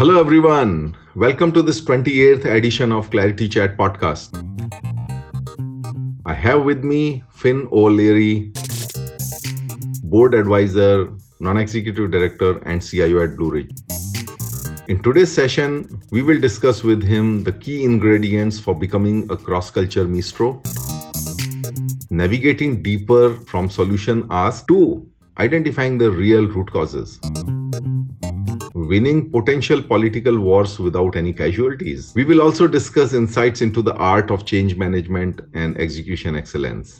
Hello, everyone. Welcome to this 28th edition of ClariTea Chat podcast. I have with me Fin O'Leary, board advisor, non executive director, and CIO at BLUERIDGE. In today's session, we will discuss with him the key ingredients for becoming a cross culture maestro, navigating deeper from solution asked to identifying the real root causes winning potential political wars without any casualties. We will also discuss insights into the art of change management and execution excellence.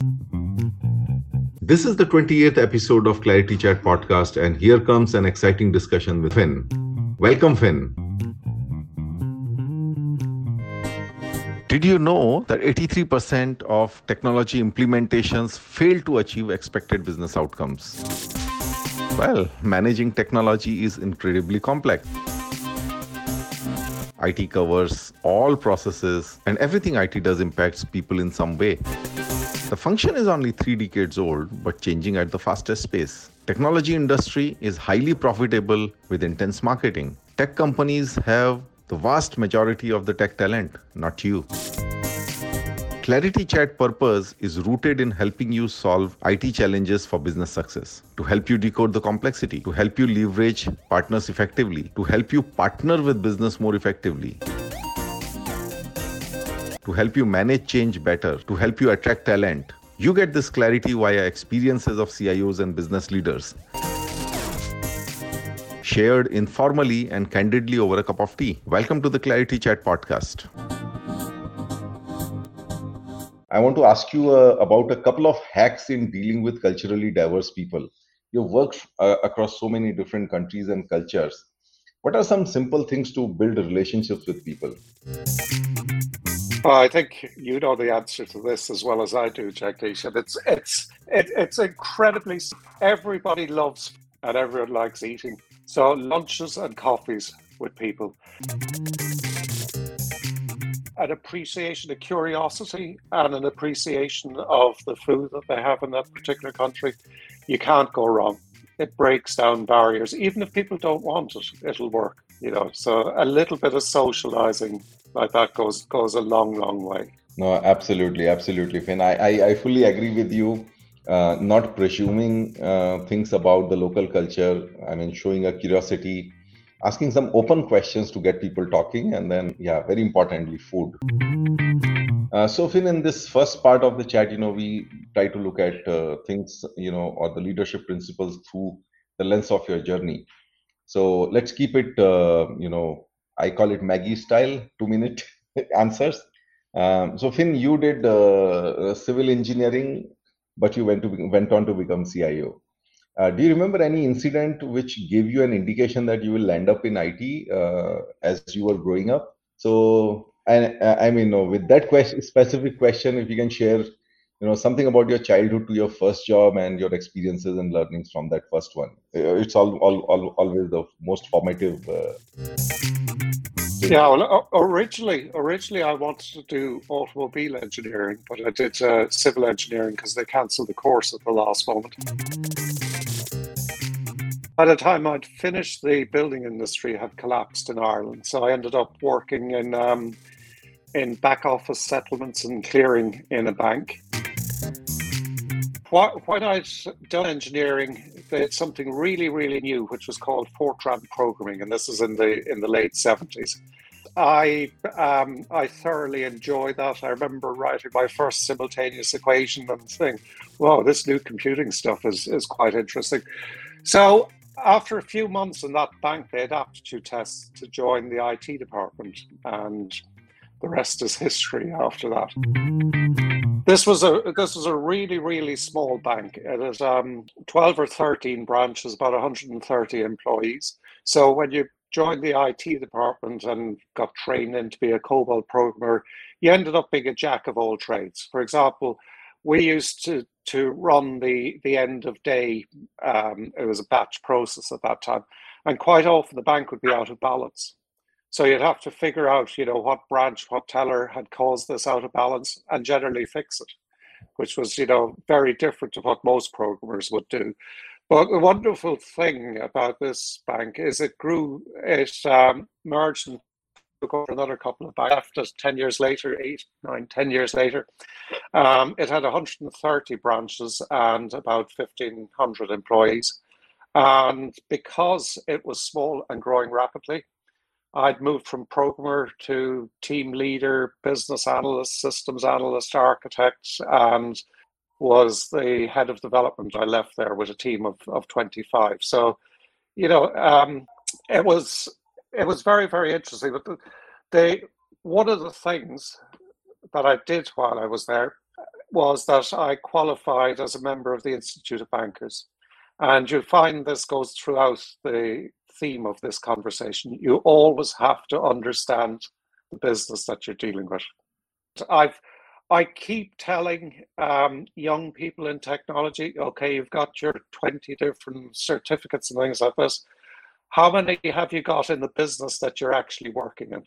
This is the 28th episode of ClariTea Chat podcast, and here comes an exciting discussion with Fin. Welcome, Fin. Did you know that 83% of technology implementations fail to achieve expected business outcomes? Well, managing technology is incredibly complex. IT covers all processes, and everything IT does impacts people in some way. The function is only three decades old, but changing at the fastest pace. Technology industry is highly profitable with intense marketing. Tech companies have the vast majority of the tech talent, not you. ClariTea Chat purpose is rooted in helping you solve IT challenges for business success, to help you decode the complexity, to help you leverage partners effectively, to help you partner with business more effectively, to help you manage change better, to help you attract talent. You get this clarity via experiences of CIOs and business leaders shared informally and candidly over a cup of tea. Welcome to the ClariTea Chat podcast. I want to ask you uh, about a couple of hacks in dealing with culturally diverse people. You've worked uh, across so many different countries and cultures. What are some simple things to build relationships with people? Well, I think you know the answer to this as well as I do, Jagdish. And it's it's it, it's incredibly everybody loves and everyone likes eating. So lunches and coffees with people an appreciation, a curiosity, and an appreciation of the food that they have in that particular country, you can't go wrong. It breaks down barriers. Even if people don't want it, it'll work. You know, so a little bit of socializing like that goes goes a long, long way. No, absolutely, absolutely, Fin. I, I, I fully agree with you. Uh, not presuming uh, things about the local culture. I mean, showing a curiosity asking some open questions to get people talking and then yeah very importantly food. Uh, so Fin, in this first part of the chat you know we try to look at uh, things you know or the leadership principles through the lens of your journey. So let's keep it uh, you know i call it Maggi style two minute answers. Um, so finn you did uh, civil engineering but you went to went on to become cio do you remember any incident which gave you an indication that you will end up in IT uh, as you were growing up? So, and uh, I mean, with that question, specific question, if you can share, you know, something about your childhood to your first job and your experiences and learnings from that first one. Uh, it's all, all, all always the most formative. Uh, yeah, well, originally, originally I wanted to do automobile engineering, but I did uh, civil engineering because they cancelled the course at the last moment. By the time I'd finished, the building industry had collapsed in Ireland, so I ended up working in um, in back office settlements and clearing in a bank. When I'd done engineering, they had something really, really new, which was called Fortran programming, and this is in the in the late seventies. I um, I thoroughly enjoyed that. I remember writing my first simultaneous equation and saying, "Wow, this new computing stuff is is quite interesting." So after a few months in that bank, they had aptitude tests to join the IT department, and the rest is history after that. This was a this was a really really small bank. It had um, twelve or thirteen branches, about 130 employees. So when you joined the IT department and got trained in to be a COBOL programmer, you ended up being a jack of all trades. For example, we used to to run the the end of day. Um, it was a batch process at that time, and quite often the bank would be out of balance. So you'd have to figure out, you know, what branch, what teller had caused this out of balance, and generally fix it, which was, you know, very different to what most programmers would do. But the wonderful thing about this bank is it grew, it um, merged and took over another couple of banks after 10 years later, eight, nine, 10 years later. Um, it had 130 branches and about 1,500 employees. And because it was small and growing rapidly, I'd moved from programmer to team leader, business analyst, systems analyst, architect, and was the head of development. I left there with a team of, of 25. So, you know, um, it was it was very very interesting. But they one of the things that I did while I was there was that I qualified as a member of the Institute of Bankers, and you find this goes throughout the theme of this conversation. You always have to understand the business that you're dealing with. I've I keep telling um, young people in technology, okay, you've got your 20 different certificates and things like this. How many have you got in the business that you're actually working in?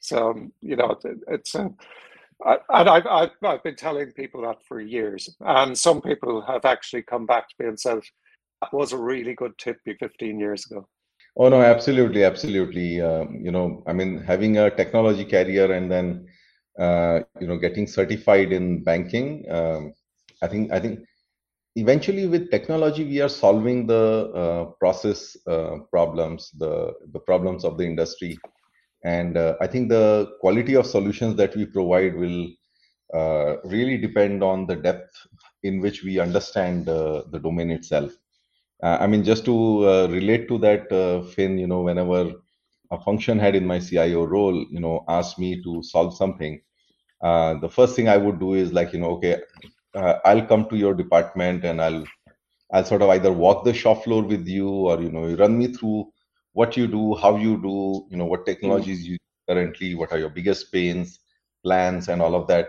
So, um, you know, it's, uh, and I've, I've, I've been telling people that for years. And some people have actually come back to me and said, that was a really good tip 15 years ago. Oh, no, absolutely. Absolutely. Um, you know, I mean, having a technology career and then uh, you know getting certified in banking um, i think i think eventually with technology we are solving the uh, process uh, problems the the problems of the industry. And uh, i think the quality of solutions that we provide will uh, really depend on the depth in which we understand the domain itself. I mean just to relate to that finn you know whenever a function head in my CIO role, you know, asked me to solve something, uh, the first thing I would do is like, you know, okay, uh, I'll come to your department and I'll I'll sort of either walk the shop floor with you or you know, you run me through what you do, how you do, you know, what technologies you currently, what are your biggest pains, plans, and all of that.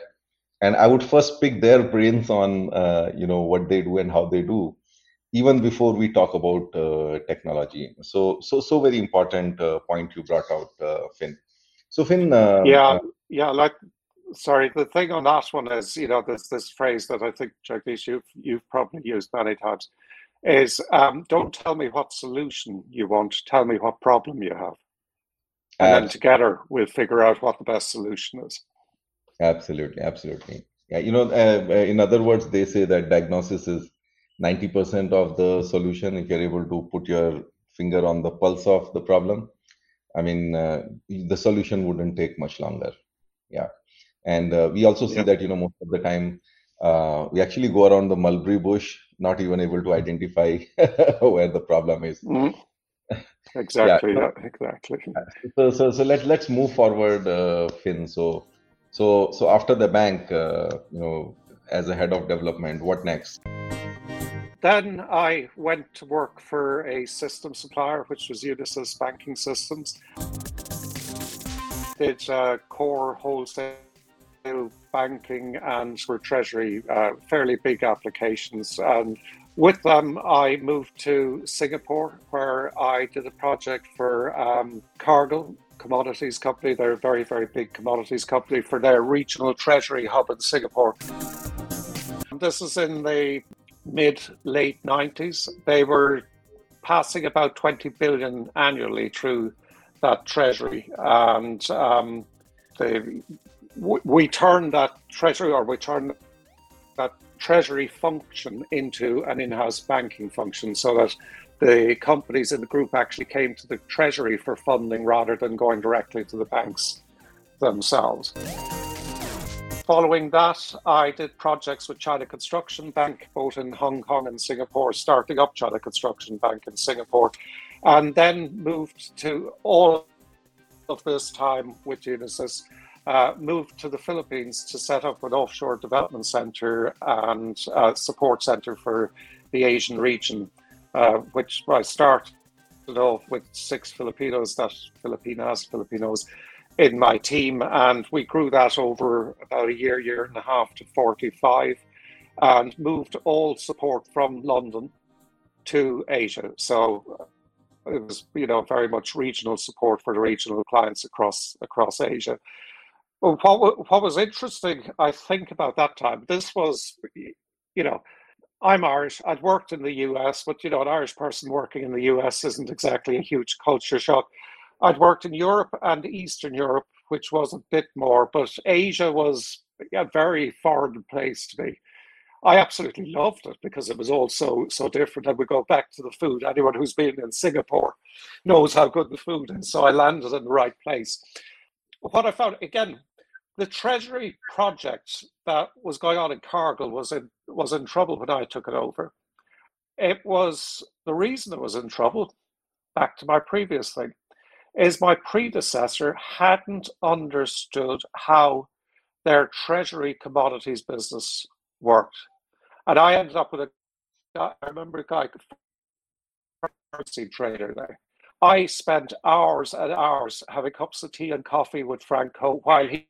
And I would first pick their brains on, uh, you know, what they do and how they do, even before we talk about uh, technology. So, so, so very important uh, point you brought out, uh, Fin. So, Fin. Uh, yeah, yeah. Like, sorry. The thing on that one is, you know, there's this phrase that I think Jagdish you've you've probably used many times, is um, don't tell me what solution you want. Tell me what problem you have, and then together we'll figure out what the best solution is. Absolutely, absolutely. Yeah, you know, uh, in other words, they say that diagnosis is 90% of the solution if you're able to put your finger on the pulse of the problem i mean uh, the solution wouldn't take much longer yeah and uh, we also see yeah. that you know most of the time uh, we actually go around the mulberry bush not even able to identify where the problem is mm-hmm. exactly yeah. yeah. exactly so so, so let, let's move forward uh, finn so so so after the bank uh, you know as a head of development what next then I went to work for a system supplier, which was Unisys Banking Systems. Did uh, core wholesale banking and for treasury, uh, fairly big applications. And with them, I moved to Singapore, where I did a project for um, Cargill Commodities Company. They're a very, very big commodities company for their regional treasury hub in Singapore. This is in the mid late 90s. They were passing about 20 billion annually through that treasury. And um, they, we turned that treasury, or we turned that treasury function into an in house banking function so that the companies in the group actually came to the treasury for funding rather than going directly to the banks themselves. Following that, I did projects with China Construction Bank, both in Hong Kong and Singapore, starting up China Construction Bank in Singapore, and then moved to all of this time with Unisys. Uh, moved to the Philippines to set up an offshore development center and support center for the Asian region, uh, which I started off with six Filipinos, that Filipinas, Filipinos in my team, and we grew that over about a year, year and a half to 45, and moved all support from London to Asia. So uh, it was, you know, very much regional support for the regional clients across across Asia. Well, what what was interesting, I think, about that time, this was, you know, I'm Irish. I'd worked in the US, but you know, an Irish person working in the US isn't exactly a huge culture shock. I'd worked in Europe and Eastern Europe, which was a bit more, but Asia was a very foreign place to me. I absolutely loved it because it was all so so different. And we go back to the food. Anyone who's been in Singapore knows how good the food is. So I landed in the right place. What I found again, the Treasury project that was going on in Cargill was in was in trouble when I took it over. It was the reason it was in trouble. Back to my previous thing, is my predecessor hadn't understood how their Treasury commodities business worked. And I ended up with a. I remember a guy, currency trader there. I spent hours and hours having cups of tea and coffee with Franco while he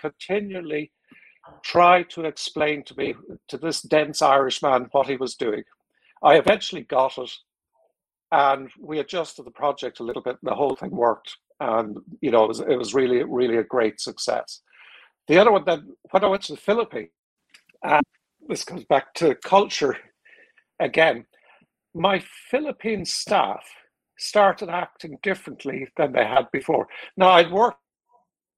continually tried to explain to me, to this dense Irish man, what he was doing. I eventually got it and we adjusted the project a little bit and the whole thing worked. And, you know, it was, it was really, really a great success. The other one then, when I went to the Philippines, and this comes back to culture again. My Philippine staff started acting differently than they had before. Now, I'd worked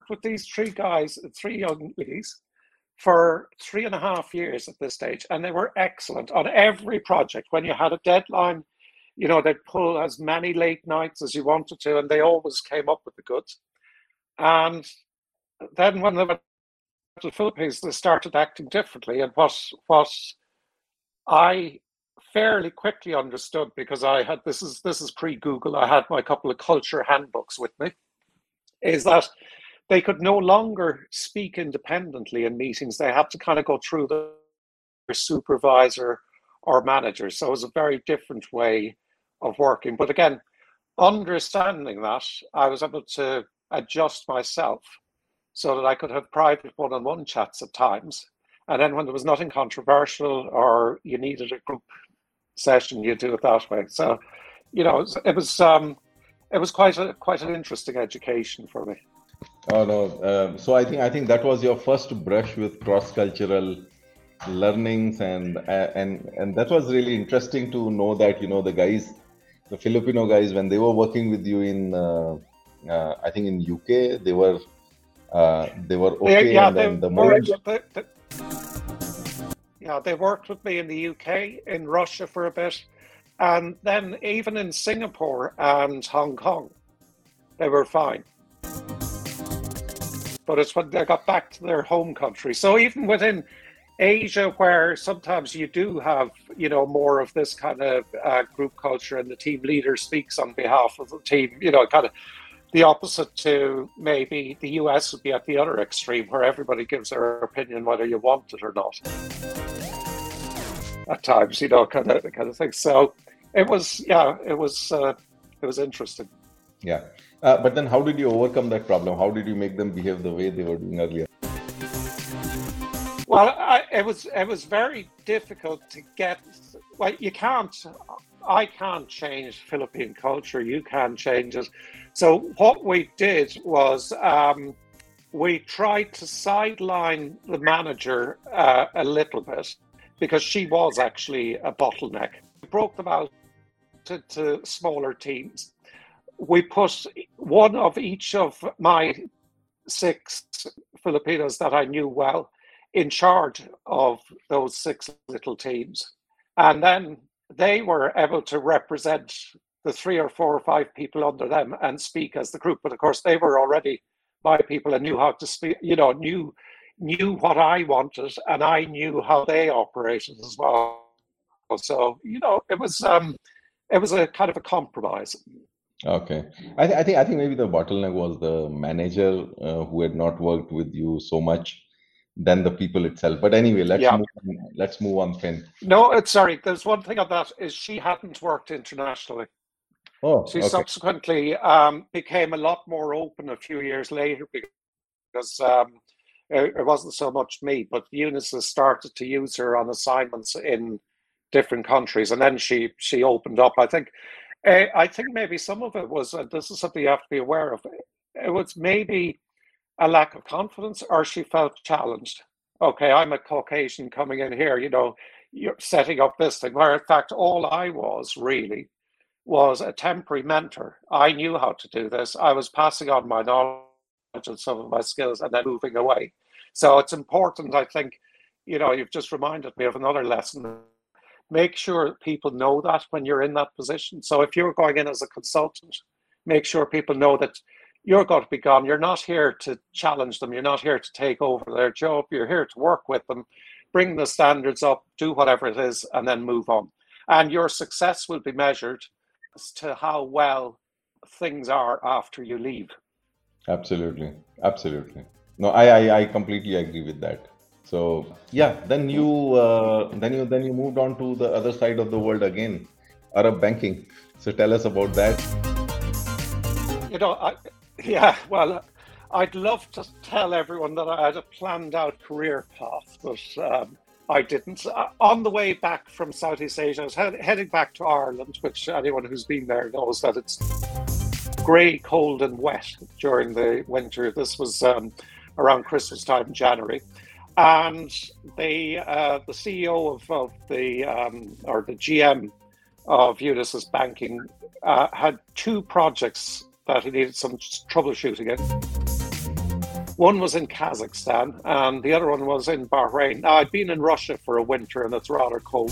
with these three guys, three young ladies, for three and a half years at this stage, and they were excellent on every project. When you had a deadline, you know, they'd pull as many late nights as you wanted to, and they always came up with the goods. And then when they went to the Philippines, they started acting differently. And what what I fairly quickly understood because I had this is this is pre Google. I had my couple of culture handbooks with me. Is that they could no longer speak independently in meetings. They had to kind of go through the supervisor or manager. So it was a very different way of working. But again, understanding that, I was able to adjust myself so that I could have private one on one chats at times. And then when there was nothing controversial or you needed a group session, you do it that way. So, you know, it was, it was, um, it was quite a quite an interesting education for me. Oh no! Um, so I think I think that was your first brush with cross-cultural learnings, and uh, and and that was really interesting to know that you know the guys, the Filipino guys, when they were working with you in, uh, uh, I think in UK, they were uh, they were okay. Yeah, and then the they, yeah, they worked with me in the UK, in Russia for a bit, and then even in Singapore and Hong Kong, they were fine. But it's when they got back to their home country. So even within Asia, where sometimes you do have, you know, more of this kind of uh, group culture, and the team leader speaks on behalf of the team, you know, kind of the opposite to maybe the US would be at the other extreme where everybody gives their opinion whether you want it or not. At times, you know, kind of kind of thing. So it was, yeah, it was, uh, it was interesting. Yeah, uh, but then how did you overcome that problem? How did you make them behave the way they were doing earlier? Well, I, it was it was very difficult to get. Well, you can't. I can't change Philippine culture. You can change it. So what we did was um, we tried to sideline the manager uh, a little bit because she was actually a bottleneck. We broke them out to, to smaller teams. We put one of each of my six Filipinos that I knew well in charge of those six little teams. And then they were able to represent the three or four or five people under them and speak as the group. But of course, they were already my people and knew how to speak. You know, knew knew what I wanted, and I knew how they operated as well. So you know, it was um, it was a kind of a compromise. Okay, I, th- I think I think maybe the bottleneck was the manager uh, who had not worked with you so much than the people itself. But anyway, let's yeah. move on, let's move on, Fin. No, it's sorry. There's one thing on that is she hadn't worked internationally. Oh, she okay. subsequently um, became a lot more open a few years later because um, it, it, wasn't so much me, but Unisys started to use her on assignments in different countries, and then she she opened up. I think uh, I think maybe some of it was, and this is something you have to be aware of. It was maybe a lack of confidence, or she felt challenged. Okay, I'm a Caucasian coming in here. You know, you're setting up this thing. Where in fact, all I was really was a temporary mentor. I knew how to do this. I was passing on my knowledge and some of my skills and then moving away. So it's important, I think, you know, you've just reminded me of another lesson. Make sure people know that when you're in that position. So if you're going in as a consultant, make sure people know that you're going to be gone. You're not here to challenge them. You're not here to take over their job. You're here to work with them, bring the standards up, do whatever it is, and then move on. And your success will be measured as to how well things are after you leave. Absolutely, absolutely. No, I, I, I completely agree with that. So yeah, then you uh, then you then you moved on to the other side of the world again, Arab banking. So tell us about that. You know, I, yeah, well, I'd love to tell everyone that I had a planned out career path, but um, I didn't. Uh, on the way back from Southeast Asia, I was he- heading back to Ireland, which anyone who's been there knows that it's grey, cold, and wet during the winter. This was um, around Christmas time, January, and the uh, the CEO of, of the um, or the GM of Unisys Banking uh, had two projects that he needed some troubleshooting in. One was in Kazakhstan, and the other one was in Bahrain. Now, I'd been in Russia for a winter, and it's rather cold,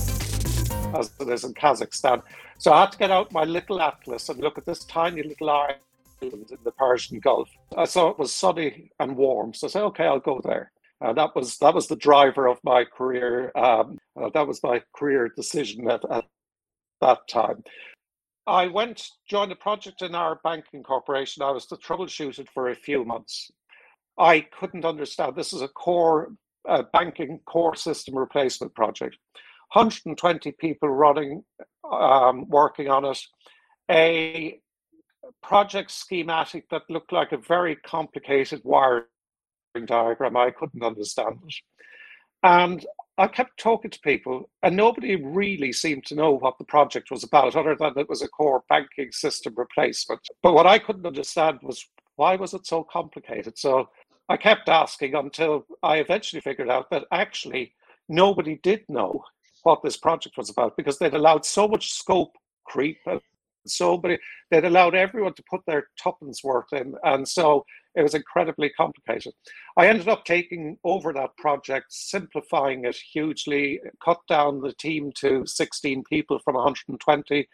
as it is in Kazakhstan. So I had to get out my little atlas and look at this tiny little island in the Persian Gulf. I saw it was sunny and warm, so I said, "Okay, I'll go there." And that was that was the driver of my career. Um, uh, that was my career decision at, at that time. I went, joined a project in Arab Banking Corporation. I was to troubleshoot it for a few months. I couldn't understand. This is a core uh, banking core system replacement project. 120 people running, um, working on it. A project schematic that looked like a very complicated wiring diagram. I couldn't understand it. And I kept talking to people, and nobody really seemed to know what the project was about, other than it was a core banking system replacement. But what I couldn't understand was why was it so complicated? So I kept asking until I eventually figured out that actually nobody did know what this project was about because they'd allowed so much scope creep and so many they'd allowed everyone to put their tuppence worth in and so it was incredibly complicated. I ended up taking over that project, simplifying it hugely, cut down the team to 16 people from 120,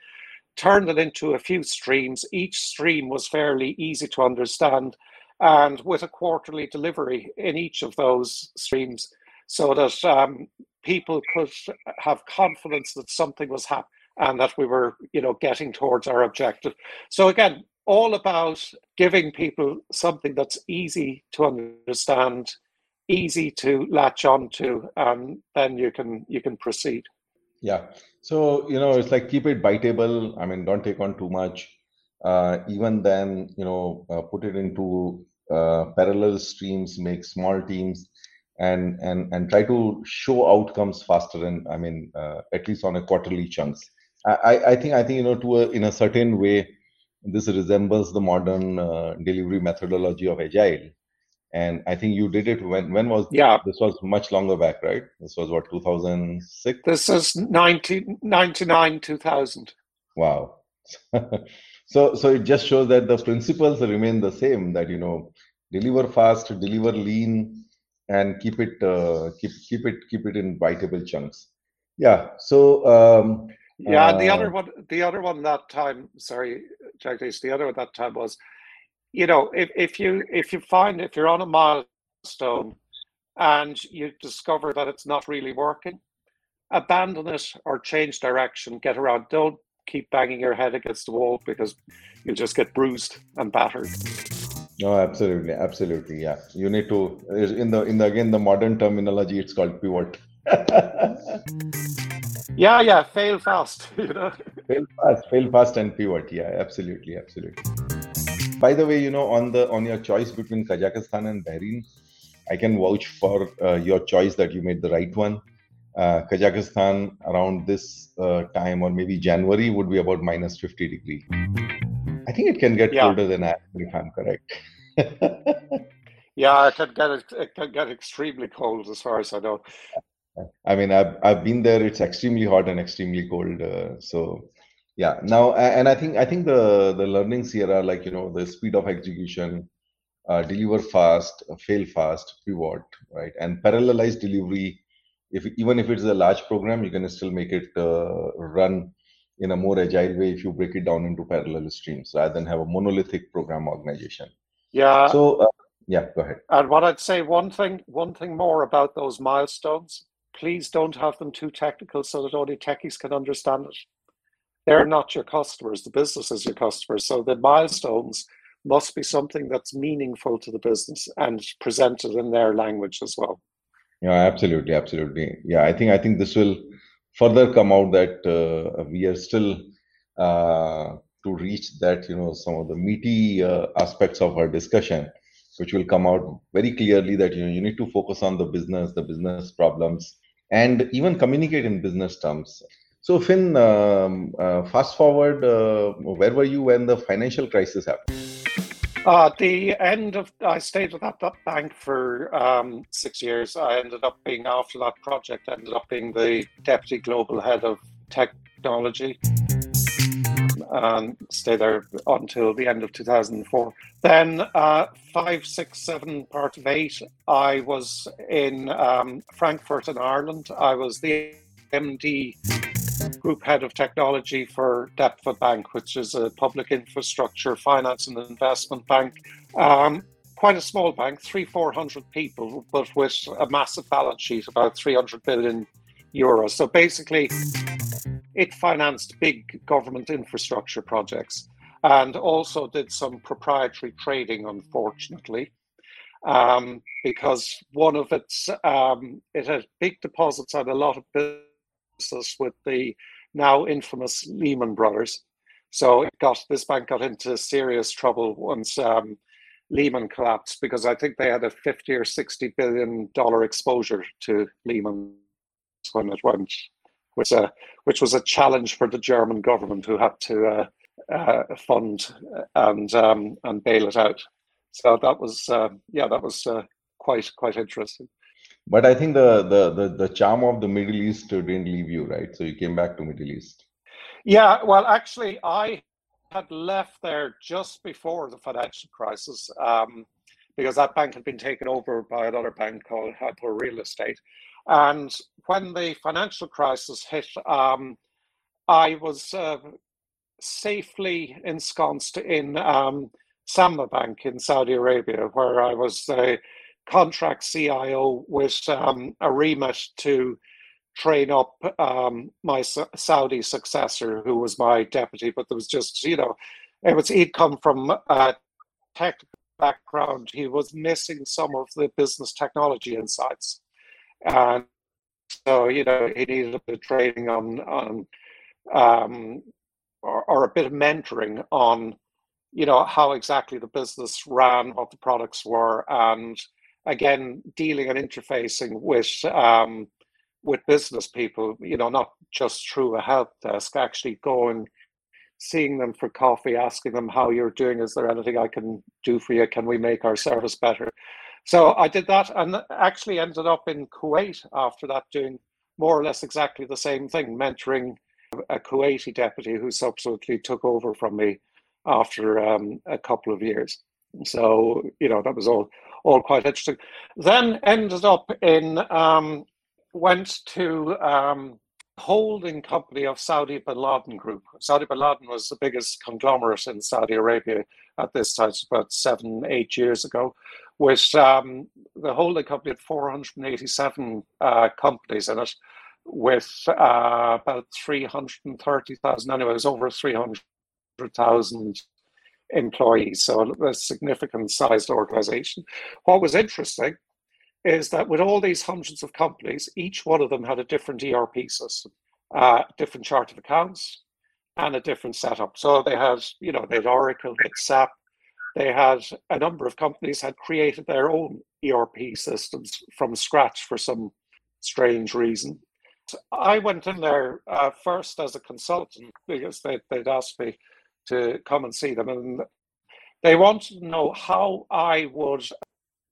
turned it into a few streams. Each stream was fairly easy to understand, and with a quarterly delivery in each of those streams so that um, people could have confidence that something was happening and that we were you know getting towards our objective so again all about giving people something that's easy to understand, easy to latch onto, and then you can you can proceed. Yeah. So you know, it's like keep it biteable. I mean, don't take on too much. Uh, even then, you know, uh, put it into uh, parallel streams, make small teams, and and and try to show outcomes faster. And I mean, uh, at least on a quarterly chunks. I, I think I think you know to a, in a certain way this resembles the modern uh, delivery methodology of agile. And i think you did it when when was yeah. this was much longer back right? This was what 2006 this is 1999 2000 wow. So so it just shows that the principles remain the same that you know deliver fast deliver lean and keep it uh, keep keep it keep it in biteable chunks. Yeah. So um, yeah, and the other uh, one, the other one that time, sorry, Jagdish, the other one that time was, you know, if, if you if you find if you're on a milestone and you discover that it's not really working, abandon it or change direction, get around. Don't keep banging your head against the wall because you'll just get bruised and battered. No, absolutely, absolutely, yeah. You need to in the in the again the modern terminology, it's called pivot. Yeah, yeah, fail fast, you know. Fail fast, fail fast and pivot. Yeah, absolutely, absolutely. By the way, you know, on the on your choice between Kazakhstan and Bahrain, I can vouch for uh, your choice that you made the right one. Uh, Kazakhstan around this uh, time or maybe January would be about minus 50 degree. I think it can get yeah. colder than that if I'm correct. yeah, it can get it can get extremely cold as far as I know. I mean, I've I've been there. It's extremely hot and extremely cold. Uh, so, yeah. Now, and I think I think the the learnings here are like you know the speed of execution, uh, deliver fast, fail fast, pivot, right, and parallelize delivery. If even if it's a large program, you can still make it uh, run in a more agile way if you break it down into parallel streams rather than have a monolithic program organization. Yeah. So uh, yeah, go ahead. And what I'd say one thing one thing more about those milestones, please don't have them too technical so that only techies can understand it. They're not your customers, the business is your customers. So the milestones must be something that's meaningful to the business and presented in their language as well. Yeah, absolutely, absolutely. Yeah, I think I think this will further come out that uh, we are still uh, to reach that you know some of the meaty uh, aspects of our discussion which will come out very clearly that you know you need to focus on the business the business problems and even communicate in business terms so finn um, uh, fast forward uh, where were you when the financial crisis happened uh, the end of I stayed at that, that bank for um, six years. I ended up being after that project. Ended up being the deputy global head of technology, and stay there until the end of 2004. Then uh, five, six, seven, part of eight. I was in um, Frankfurt in Ireland. I was the MD group head of technology for DEPFA Bank, which is a public infrastructure finance and investment bank. Um, quite a small bank, three, four hundred people, but with a massive balance sheet, about 300 billion euros. So basically, it financed big government infrastructure projects and also did some proprietary trading, unfortunately. Um, because one of its um, it had big deposits and a lot of business with the now infamous Lehman Brothers. So it got this bank got into serious trouble once um, Lehman collapsed because I think they had a fifty or sixty billion dollar exposure to Lehman when it went, which, uh, which was a challenge for the German government who had to uh, uh, fund and um, and bail it out. So that was uh, yeah, that was uh, quite quite interesting. But I think the, the the the charm of the Middle East didn't leave you, right? So you came back to Middle East. Yeah, well, actually, I had left there just before the financial crisis um, because that bank had been taken over by another bank called Hypo Real Estate. And when the financial crisis hit, um, I was uh, safely ensconced in um, Bank in Saudi Arabia, where I was the contract CIO with um, a remit to train up um, my Saudi successor, who was my deputy. But there was just, you know, it was he'd come from a tech background. He was missing some of the business technology insights, and so you know he needed a bit of training on on um, or, or a bit of mentoring on you know how exactly the business ran, what the products were, and again dealing and interfacing with um, with business people. You know, not just through a help desk, actually going, seeing them for coffee, asking them how you're doing. Is there anything I can do for you? Can we make our service better? So I did that, and actually ended up in Kuwait after that, doing more or less exactly the same thing, mentoring a Kuwaiti deputy who subsequently took over from me after um, a couple of years. So you know that was all all quite interesting. Then ended up in um, went to um, holding company of Saudi Bin Laden Group. Saudi Bin Laden was the biggest conglomerate in Saudi Arabia at this time, about seven eight years ago. With um, the holding company had 487 uh, companies in it, with uh, about 330,000. Anyway, it was over 300,000 employees, so a significant sized organization. What was interesting is that with all these hundreds of companies, each one of them had a different ERP system, uh, different chart of accounts, and a different setup. So they had, you know, they had Oracle, they had SAP, they had a number of companies had created their own ERP systems from scratch for some strange reason. I went in there uh, first as a consultant because they, they'd asked me to come and see them. And they wanted to know how I would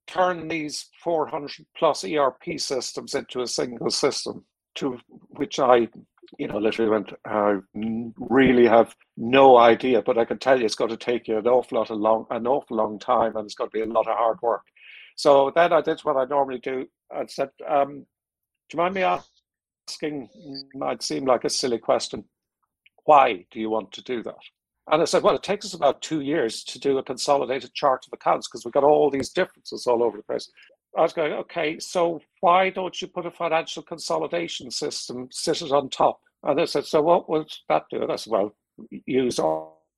turn these 400 plus ERP systems into a single system to which I, you know, literally went, I really have no idea, but I can tell you it's going to take you an awful lot of long, an awful long time and it's going to be a lot of hard work. So then I did what I normally do. I said, um, do you mind me asking, might seem like a silly question, why do you want to do that? And I said, well, it takes us about two years to do a consolidated chart of accounts because we've got all these differences all over the place. I was going, okay, so why don't you put a financial consolidation system, sit it on top? And they said, so what would that do? And I said, well, use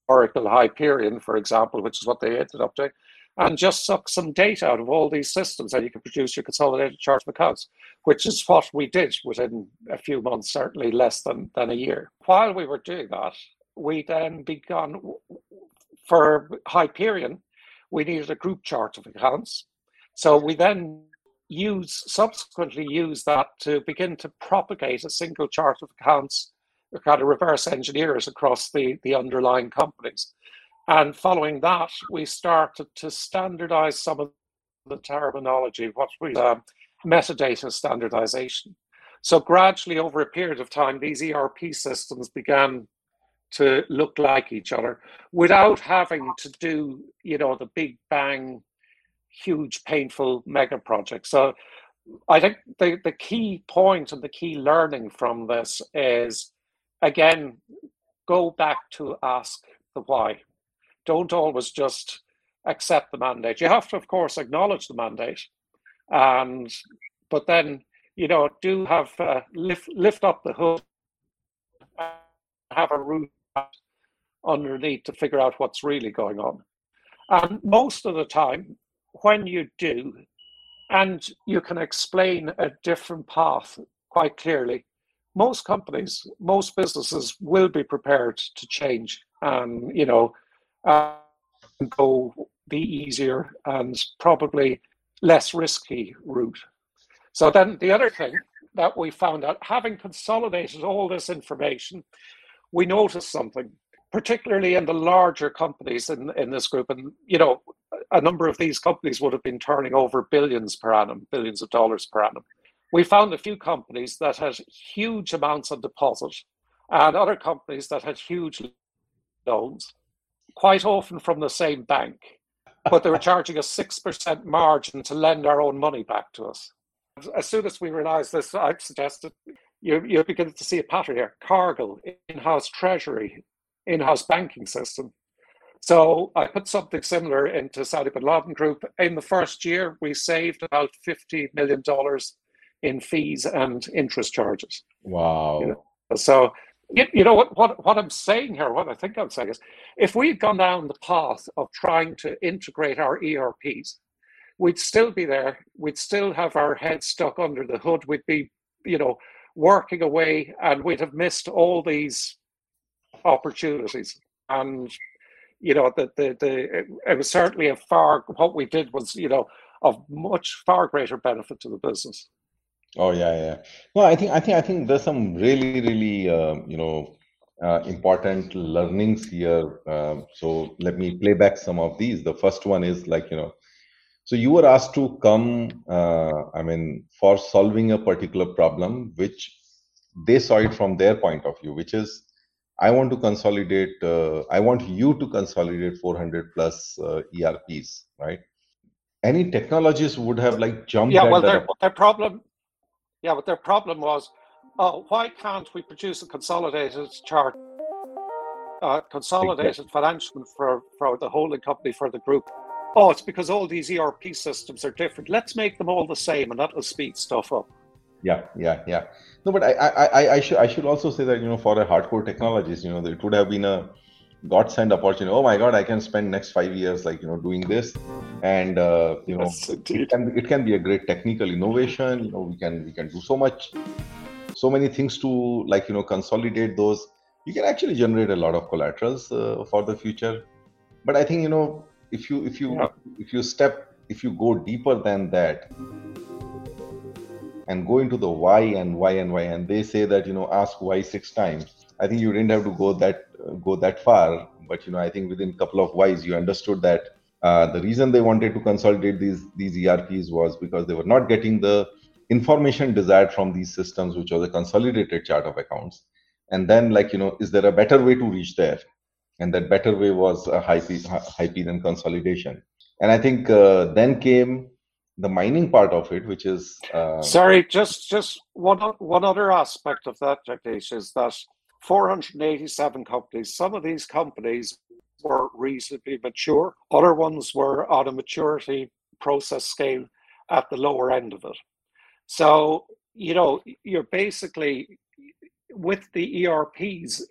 Oracle Hyperion, for example, which is what they ended up doing, and just suck some data out of all these systems and you can produce your consolidated chart of accounts, which is what we did within a few months, certainly less than, than a year. While we were doing that, we then began for Hyperion, we needed a group chart of accounts. So we then use subsequently use that to begin to propagate a single chart of accounts, kind of reverse engineers across the, the underlying companies. And following that, we started to standardize some of the terminology, what we uh, metadata standardization. So gradually over a period of time, these ERP systems began to look like each other without having to do, you know, the big bang, huge, painful mega project. So I think the, the key point and the key learning from this is again, go back to ask the why. Don't always just accept the mandate. You have to, of course, acknowledge the mandate, and but then you know do have uh, lift lift up the hood, have a root underneath to figure out what's really going on. And most of the time, when you do, and you can explain a different path quite clearly, most companies, most businesses will be prepared to change and, you know, uh, go the easier and probably less risky route. So then the other thing that we found out, having consolidated all this information, we noticed something particularly in the larger companies in, in this group. And, you know, a number of these companies would have been turning over billions per annum, billions of dollars per annum. We found a few companies that had huge amounts on deposit and other companies that had huge loans, quite often from the same bank, but they were charging a 6% margin to lend our own money back to us. As soon as we realized this, I suggested you, you begin to see a pattern here. Cargill, in house treasury, in-house banking system. So I put something similar into Saudi bin Laden Group. In the first year, we saved about $50 million in fees and interest charges. Wow. You know? So, you know, what, what, what I'm saying here, what I think I'm saying is, if we'd gone down the path of trying to integrate our ERPs, we'd still be there. We'd still have our head stuck under the hood. We'd be, you know, working away and we'd have missed all these opportunities. And you know, the, the, the it was certainly a far what we did was, you know, of much far greater benefit to the business. Oh yeah, yeah. No, I think I think I think there's some really, really uh, you know uh, important learnings here. Uh, so let me play back some of these. The first one is like you know, so you were asked to come. Uh, I mean, for solving a particular problem, which they saw it from their point of view, which is I want to consolidate, uh, I want you to consolidate 400 plus uh, ERPs, right? Any technologies would have like jumped. Yeah, well, their, their problem, yeah, but their problem was, oh, why can't we produce a consolidated chart, uh, consolidated exactly. financial for, for the holding company for the group? Oh, it's because all these ERP systems are different. Let's make them all the same, and that will speed stuff up. Yeah, yeah, yeah. No, but I, I, I, I should, I should also say that you know, for a hardcore technologist, you know, it would have been a godsend opportunity. Oh my God, I can spend next five years, like you know, doing this, and uh, you know, yes, it can, it can be a great technical innovation. You know, we can, we can do so much, so many things to like you know, consolidate those. You can actually generate a lot of collaterals uh, for the future. But I think you know, if you, if you, yeah. if you step, if you go deeper than that and go into the why and why and why and they say that you know ask why six times i think you didn't have to go that uh, go that far but you know i think within a couple of whys you understood that Uh, the reason they wanted to consolidate these these ERPs was because they were not getting the information desired from these systems, which was a consolidated chart of accounts. And then, like you know, is there a better way to reach there? And that better way was a high P, Hyperion consolidation. And I think uh, then came the mining part of it, which is uh, sorry, just just one one other aspect of that, Jagdish, is that 487 companies. Some of these companies were reasonably mature. Other ones were on a maturity process scale at the lower end of it. So you know you're basically with the ERPs.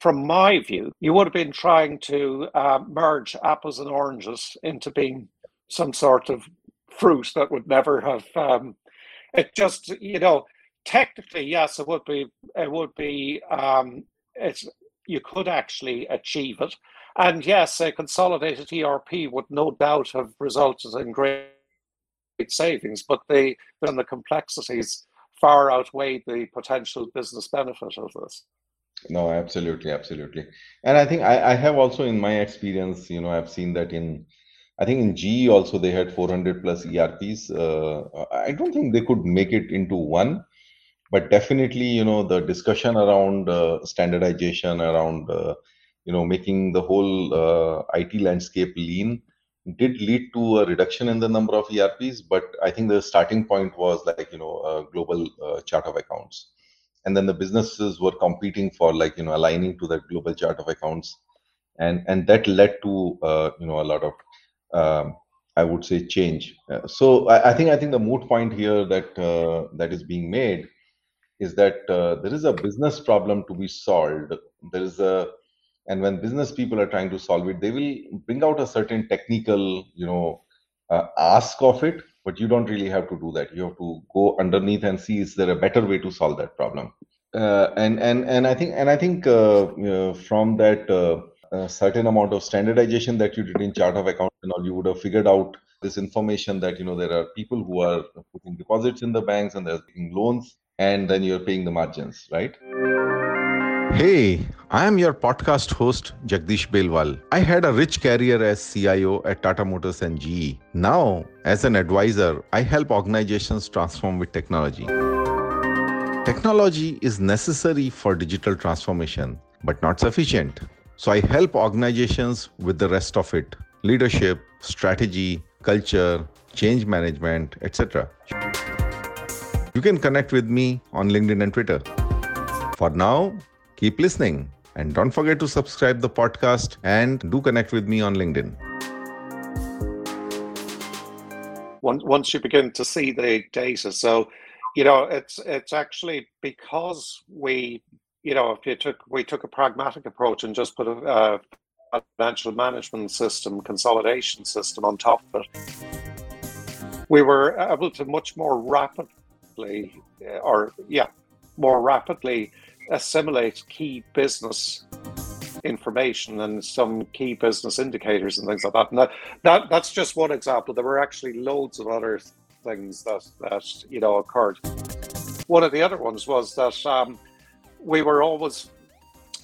From my view, you would have been trying to uh, merge apples and oranges into being some sort of fruit that would never have um, it just you know technically yes it would be it would be um, it's you could actually achieve it. And yes a consolidated erp would no doubt have resulted in great savings but the then the complexities far outweigh the potential business benefit of this. No absolutely absolutely. And i think I, I have also in my experience you know i've seen that in I think in GE also they had 400 plus ERPs. Uh, I don't think they could make it into one, but definitely, you know, the discussion around uh, standardization, around, uh, you know, making the whole uh, IT landscape lean did lead to a reduction in the number of ERPs. But I think the starting point was like, you know, a global uh, chart of accounts. And then the businesses were competing for like, you know, aligning to that global chart of accounts. And, and that led to, uh, you know, a lot of um, I would say change. Uh, so I, I, think I think the moot point here that uh, that is being made is that uh, there is a business problem to be solved. There is a and when business people are trying to solve it, they will bring out a certain technical, you know, uh, ask of it, but you don't really have to do that. You have to go underneath and see is there a better way to solve that problem. Uh, and and and I think and I think uh, from that certain amount of standardization that you did in chart of accounts and all, you would have figured out this information that you know there are people who are putting deposits in the banks and they're taking loans, and then you're paying the margins, right? Hey, I am your podcast host, Jagdish Belwal. I had a rich career as CIO at Tata Motors and GE. Now, as an advisor, I help organizations transform with technology. Technology is necessary for digital transformation, but not sufficient. So I help organizations with the rest of it leadership, strategy, culture, change management, etc. You can connect with me on LinkedIn and Twitter. For now, keep listening and don't forget to subscribe the podcast and do connect with me on LinkedIn. Once you begin to see the data, so you know it's it's actually because we you know, if you took we took a pragmatic approach and just put a, a financial management system, consolidation system on top of it, we were able to much more rapidly, uh, or yeah, more rapidly assimilate key business information and some key business indicators and things like that. And that, that that's just one example. There were actually loads of other things that that you know occurred. One of the other ones was that um, we were always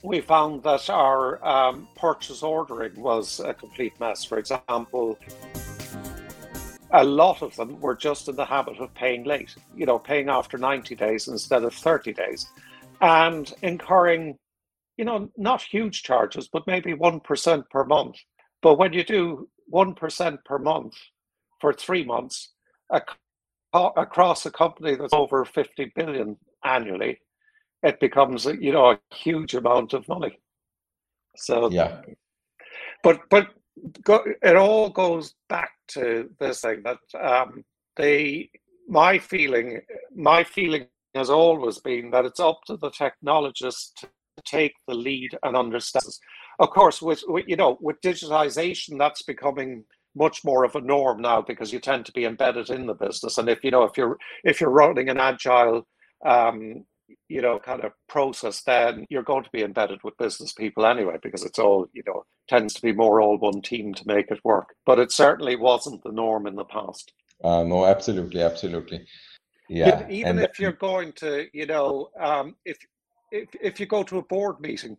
we found that our um, purchase ordering was a complete mess. For example, a lot of them were just in the habit of paying late, you know, paying after 90 days instead of 30 days and incurring, you know, not huge charges, but maybe 1% per month. But when you do 1% per month for three months across a company that's over 50 billion annually, it becomes you know a huge amount of money. So yeah, but but go, it all goes back to this thing that um, they my feeling my feeling has always been that it's up to the technologists to take the lead and understand. Of course, with, with you know with digitization, that's becoming much more of a norm now because you tend to be embedded in the business and if you know if you're if you're running an agile um, you know, kind of process, then you're going to be embedded with business people anyway, because it's all, you know, tends to be more all one team to make it work. But it certainly wasn't the norm in the past. Uh, no, absolutely, absolutely. Yeah. Even and, if you're going to, you know, um, if if if you go to a board meeting,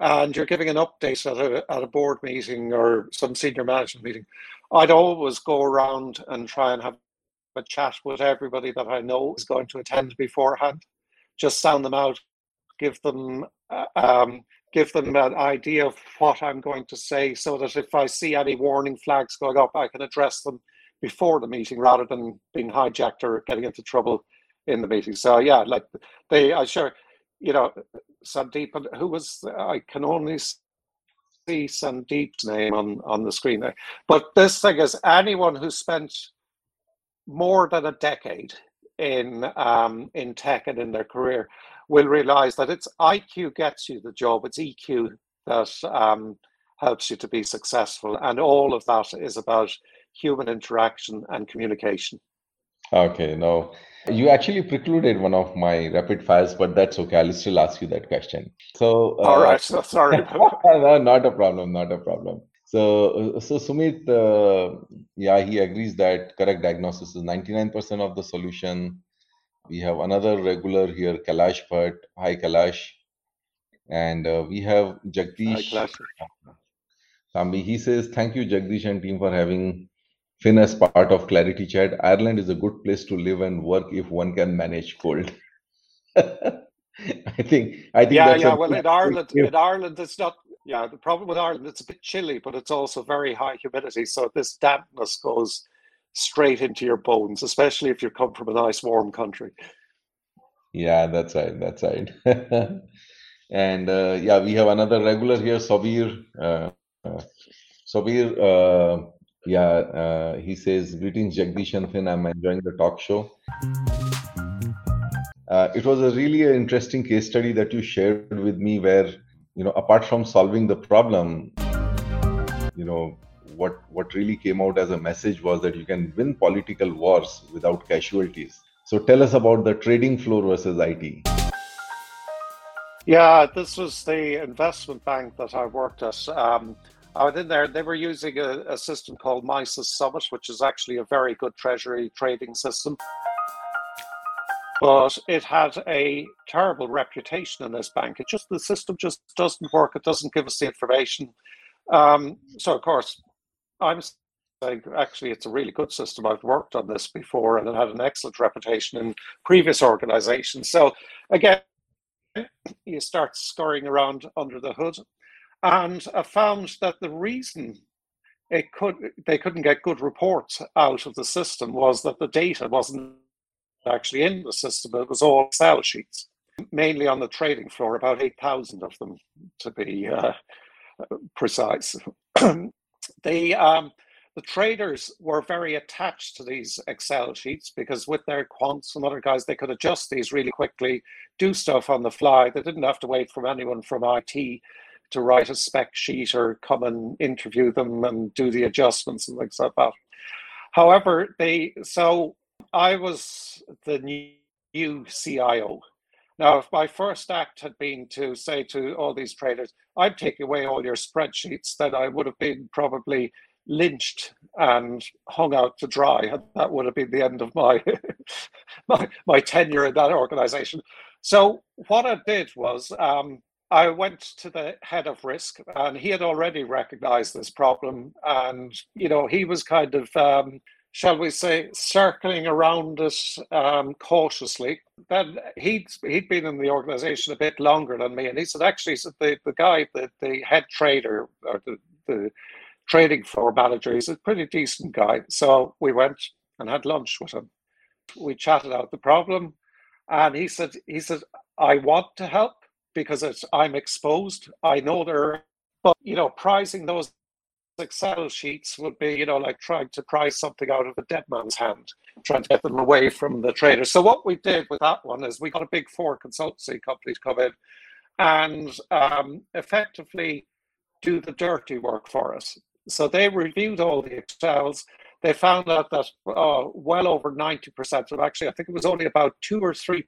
and you're giving an update at a, at a board meeting or some senior management meeting, I'd always go around and try and have a chat with everybody that I know is going to attend beforehand. Just sound them out, give them uh, um, give them an idea of what I'm going to say, so that if I see any warning flags going up, I can address them before the meeting rather than being hijacked or getting into trouble in the meeting. So yeah, like they, I sure, you know, Sandeep, who was I can only see Sandeep's name on on the screen there. But this thing is anyone who spent more than a decade in um, in tech and in their career will realize that it's IQ gets you the job, it's EQ that um, helps you to be successful, and all of that is about human interaction and communication. Okay, no, you actually precluded one of my rapid fires, but that's okay. I'll still ask you that question. So, uh, all right, so sorry. no, not a problem, not a problem. So, uh, so Sumit, uh, yeah, he agrees that correct diagnosis is 99% of the solution. We have another regular here, Kailash Bhatt. Hi, Kailash. And uh, we have Jagdish. Hi, Tambi. He says, Thank you, Jagdish and team, for having Fin as part of ClariTea Chat. Ireland is a good place to live and work if one can manage cold. I think. I think. Yeah, yeah. Well, in Ireland, in Ireland, it's not yeah, the problem with Ireland, it's a bit chilly, but it's also very high humidity. So this dampness goes straight into your bones, especially if you come from a nice warm country. Yeah, that's right. That's right. and uh, yeah, we have another regular here, Sabir. Uh, uh, Sabir, uh, yeah, uh, he says, Greetings, Jagdish and Fin. I'm enjoying the talk show. Uh, it was a really interesting case study that you shared with me where you know apart from solving the problem you know what what really came out as a message was that you can win political wars without casualties. So tell us about the trading floor versus it yeah this was the investment bank that i worked at. Um, I was in there. They were using a, a system called Misys Summit, which is actually a very good treasury trading system but it had a terrible reputation in this bank. It just the system just doesn't work. It doesn't give us the information. Um, so of course, I'm saying actually it's a really good system. I've worked on this before, and it had an excellent reputation in previous organizations. So again, you start scurrying around under the hood, and I found that the reason it could they couldn't get good reports out of the system was that the data wasn't actually in the system. It was all Excel sheets, mainly on the trading floor, about 8,000 of them to be uh, precise. the, um, the traders were very attached to these Excel sheets because with their quants and other guys, they could adjust these really quickly, do stuff on the fly. They didn't have to wait for anyone from IT to write a spec sheet or come and interview them and do the adjustments and things like that. However, they so I was the new new CIO. Now, if my first act had been to say to all these traders, I'd take away all your spreadsheets, then I would have been probably lynched and hung out to dry. And That would have been the end of my my, my tenure in that organization. So what I did was um, I went to the head of risk, and he had already recognized this problem, and you know he was kind of um, shall we say, circling around us um, cautiously. Then he'd he'd been in the organization a bit longer than me, and he said, actually, said the, the guy, the, the head trader or the, the trading floor manager, he's a pretty decent guy. So we went and had lunch with him. We chatted out the problem, and he said, he said, I want to help because it's I'm exposed. I know there, but you know, pricing those Excel sheets would be, you know, like trying to price something out of a dead man's hand, trying to get them away from the trader. So what we did with that one is we got a big four consultancy company to come in and um, effectively do the dirty work for us. So they reviewed all the Excels. They found out that uh, well over 90% of actually, I think it was only about two or 3%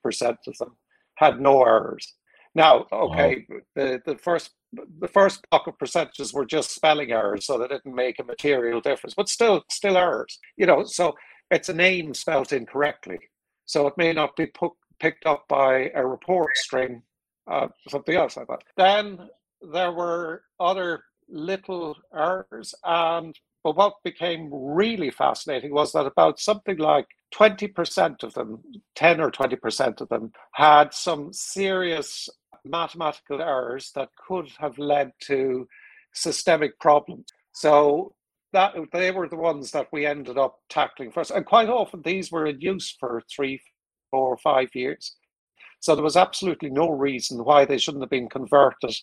of them had no errors. Now, okay, wow. the, the first the first block of percentages were just spelling errors, so they didn't make a material difference, but still, still errors. You know, so it's a name spelt incorrectly, so it may not be picked up by a report string, uh, something else like that. Then there were other little errors. And but what became really fascinating was that about something like 20% of them, 10 or 20% of them, had some serious mathematical errors that could have led to systemic problems. So that they were the ones that we ended up tackling first. And quite often these were in use for three, four, five years. So there was absolutely no reason why they shouldn't have been converted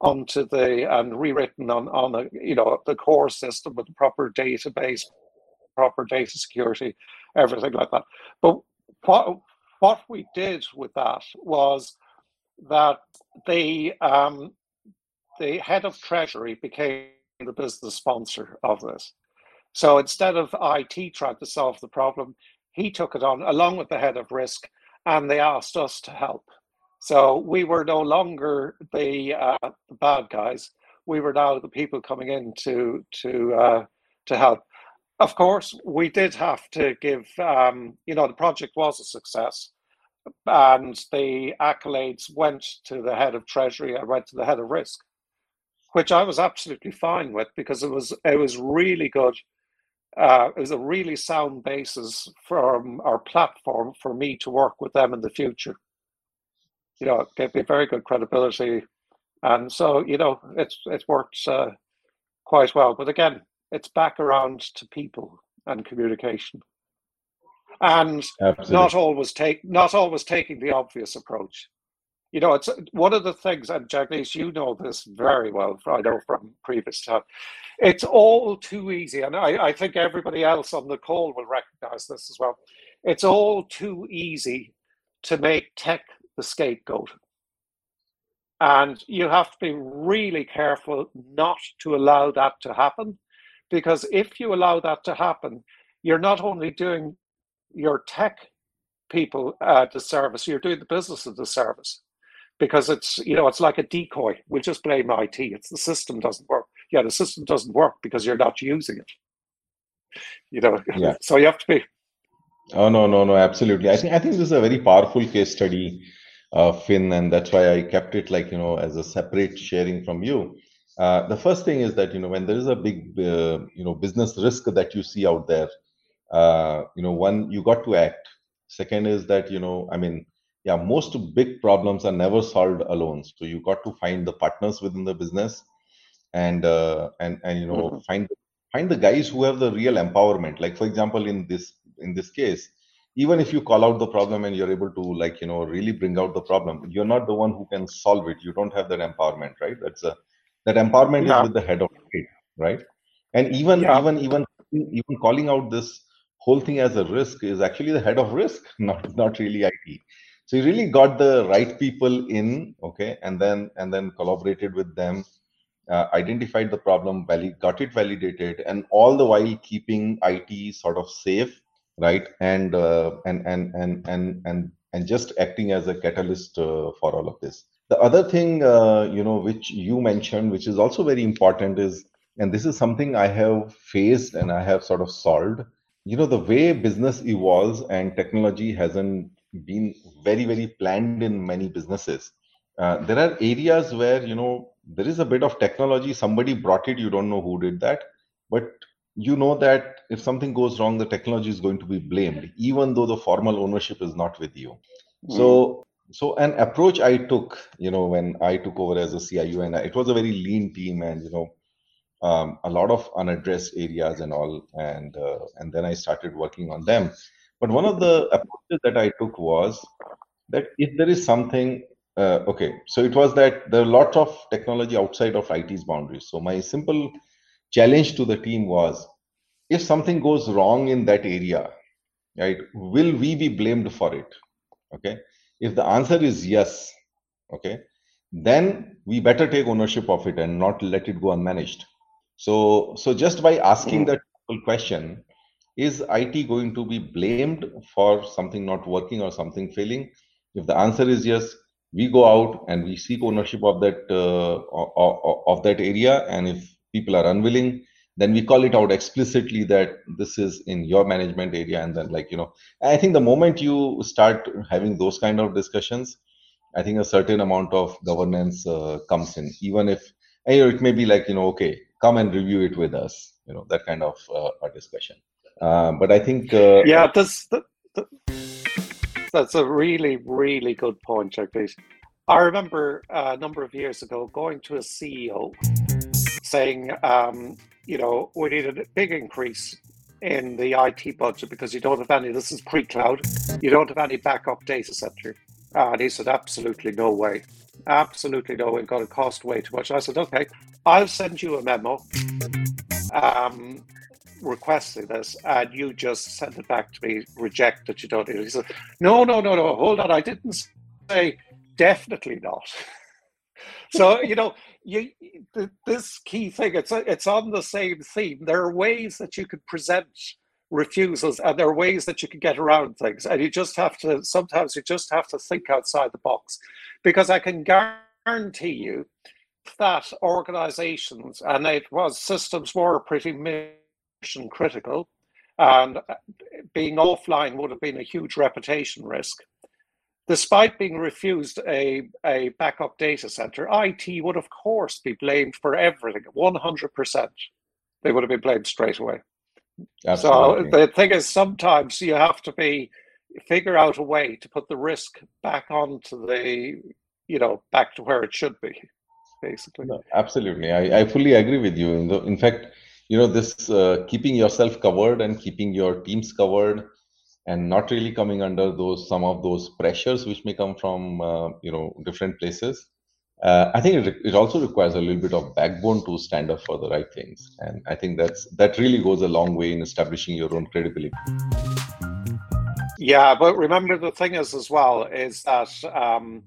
onto the and rewritten on on a you know the core system with the proper database, proper data security, everything like that. But what what we did with that was that the um, the head of treasury became the business sponsor of this. So instead of IT trying to solve the problem, he took it on along with the head of risk, and they asked us to help. So we were no longer the, uh, bad guys. We were now the people coming in to to uh, to help. Of course, we did have to give. Um, you know, the project was a success, and the accolades went to the head of treasury and went to the head of risk, which I was absolutely fine with because it was it was really good. Uh, it was a really sound basis from our platform for me to work with them in the future you know, it gave me very good credibility, and so you know, it's it works uh, quite well. But again, it's back around to people and communication, and Absolutely. not always take not always taking the obvious approach. You know, it's one of the things, and Jagdish, you know this very well. I know from previous time. It's all too easy, and I, I think everybody else on the call will recognize this as well. It's all too easy to make tech the scapegoat. And you have to be really careful not to allow that to happen, because if you allow that to happen, you're not only doing your tech people uh, disservice, you're doing the business a disservice because it's you know it's like a decoy. We'll just blame IT. It's the system doesn't work. Yeah, the system doesn't work because you're not using it. You know, yeah. so you have to be. Oh no no no absolutely. I think I think this is a very powerful case study uh, Fin, and that's why I kept it like you know as a separate sharing from you. Uh, the first thing is that you know when there is a big uh, you know business risk that you see out there, uh, you know one you got to act. Second is that you know I mean yeah most big problems are never solved alone. So you got to find the partners within the business, and uh, and and you know mm-hmm. find find the guys who have the real empowerment. Like for example in this in this case even if you call out the problem and you're able to like you know really bring out the problem you're not the one who can solve it you don't have that empowerment right that's a that empowerment yeah. is with the head of it right and even yeah. even even even calling out this whole thing as a risk is actually the head of risk not not really it so you really got the right people in okay and then and then collaborated with them uh, identified the problem valid, got it validated and all the while keeping it sort of safe right? And uh, and and and and and and just acting as a catalyst uh, for all of this. The other thing uh, you know which you mentioned which is also very important is and this is something i have faced and i have sort of solved you know the way business evolves and technology hasn't been very very planned in many businesses uh, there are areas where you know there is a bit of technology somebody brought it you don't know who did that but you know that if something goes wrong, the technology is going to be blamed, even though the formal ownership is not with you. Mm. So, so an approach I took, you know, when I took over as a CIO, and it was a very lean team, and you know, um, a lot of unaddressed areas and all, and uh, and then I started working on them. But one of the approaches that I took was that if there is something uh, okay so it was that there are lots of technology outside of it's boundaries. So my simple challenge to the team was if something goes wrong in that area right will we be blamed for it? Okay? If the answer is yes okay then we better take ownership of it and not let it go unmanaged so so just by asking that question is it going to be blamed for something not working or something failing? If the answer is yes we go out and we seek ownership of that uh, of, of that area. And if people are unwilling then we call it out explicitly that this is in your management area. And then like you know i think the moment you start having those kind of discussions I think a certain amount of governance uh, comes in, even if you know, it may be like you know, okay, come and review it with us, you know, that kind of uh, discussion. Uh, but I think uh, yeah, this, that's a really really good point, Jagdish. I remember a number of years ago going to a CEO saying, um, you know, we need a big increase in the IT budget because you don't have any, this is pre cloud, you don't have any backup data center. And he said, absolutely no way. Absolutely no way. Going to cost way too much. I said, okay, I'll send you a memo um, requesting this, and you just send it back to me, reject that you don't need it. He said, no, no, no, no, hold on. I didn't say definitely not. so you know, you this key thing it's it's on the same theme. There are ways that you could present refusals, and there are ways that you can get around things, and you just have to. Sometimes you just have to think outside the box, because I can guarantee you that organizations and it was systems were pretty mission critical and uh, being offline would have been a huge reputation risk Despite being refused a, a backup data center, IT would, of course, be blamed for everything 100%. They would have been blamed straight away. Absolutely. So the thing is, sometimes you have to be figure out a way to put the risk back onto the, you know, back to where it should be, basically. No, absolutely, I, I fully agree with you. In, the, in fact, you know, this uh, keeping yourself covered and keeping your teams covered and not really coming under those some of those pressures which may come from uh, you know different places uh, i think it, it also requires a little bit of backbone to stand up for the right things and i think that's that really goes a long way in establishing your own credibility yeah but remember the thing is as well is that um,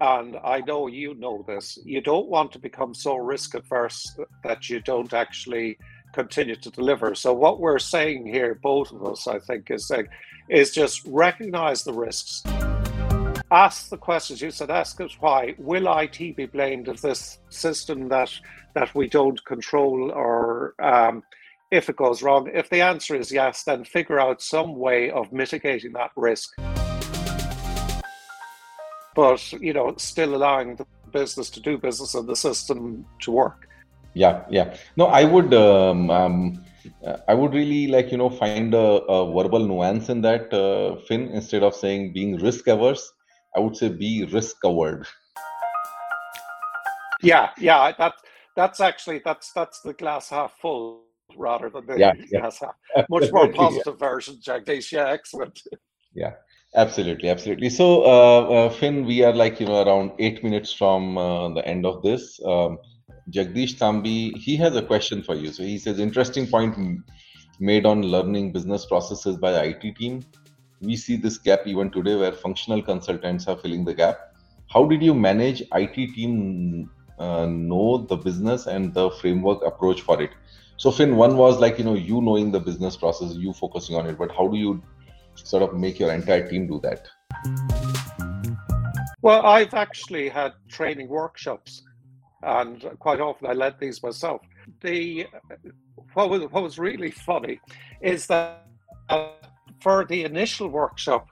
and I know you know this, you don't want to become so risk averse that you don't actually continue to deliver. So what we're saying here, both of us, I think, is saying is just recognize the risks. Ask the questions. You said ask us why. Will IT be blamed if this system that that we don't control or um, if it goes wrong? If the answer is yes, then figure out some way of mitigating that risk. But you know, still allowing the business to do business and the system to work. Yeah, yeah. No, I would um, um uh, I would really like you know find a, a verbal nuance in that, uh, Fin. Instead of saying being risk averse, I would say be risk covered. Yeah, yeah. That that's actually that's that's the glass half full rather than the yeah, yeah. half. Much more positive yeah. version, Jagdish. Yeah, excellent. Yeah. Absolutely, absolutely. So, uh, uh, Fin, we are like you know around eight minutes from uh, the end of this. Um, Jagdish Tambi, he has a question for you. So he says, interesting point made on learning business processes by the IT team. We see this gap even today where functional consultants are filling the gap. How did you manage IT team uh, know the business and the framework approach for it? So Fin, one was like, you know, you knowing the business process, you focusing on it, but how do you sort of make your entire team do that? Well, I've actually had training workshops and quite often I led these myself. The what was what was really funny is that for the initial workshop,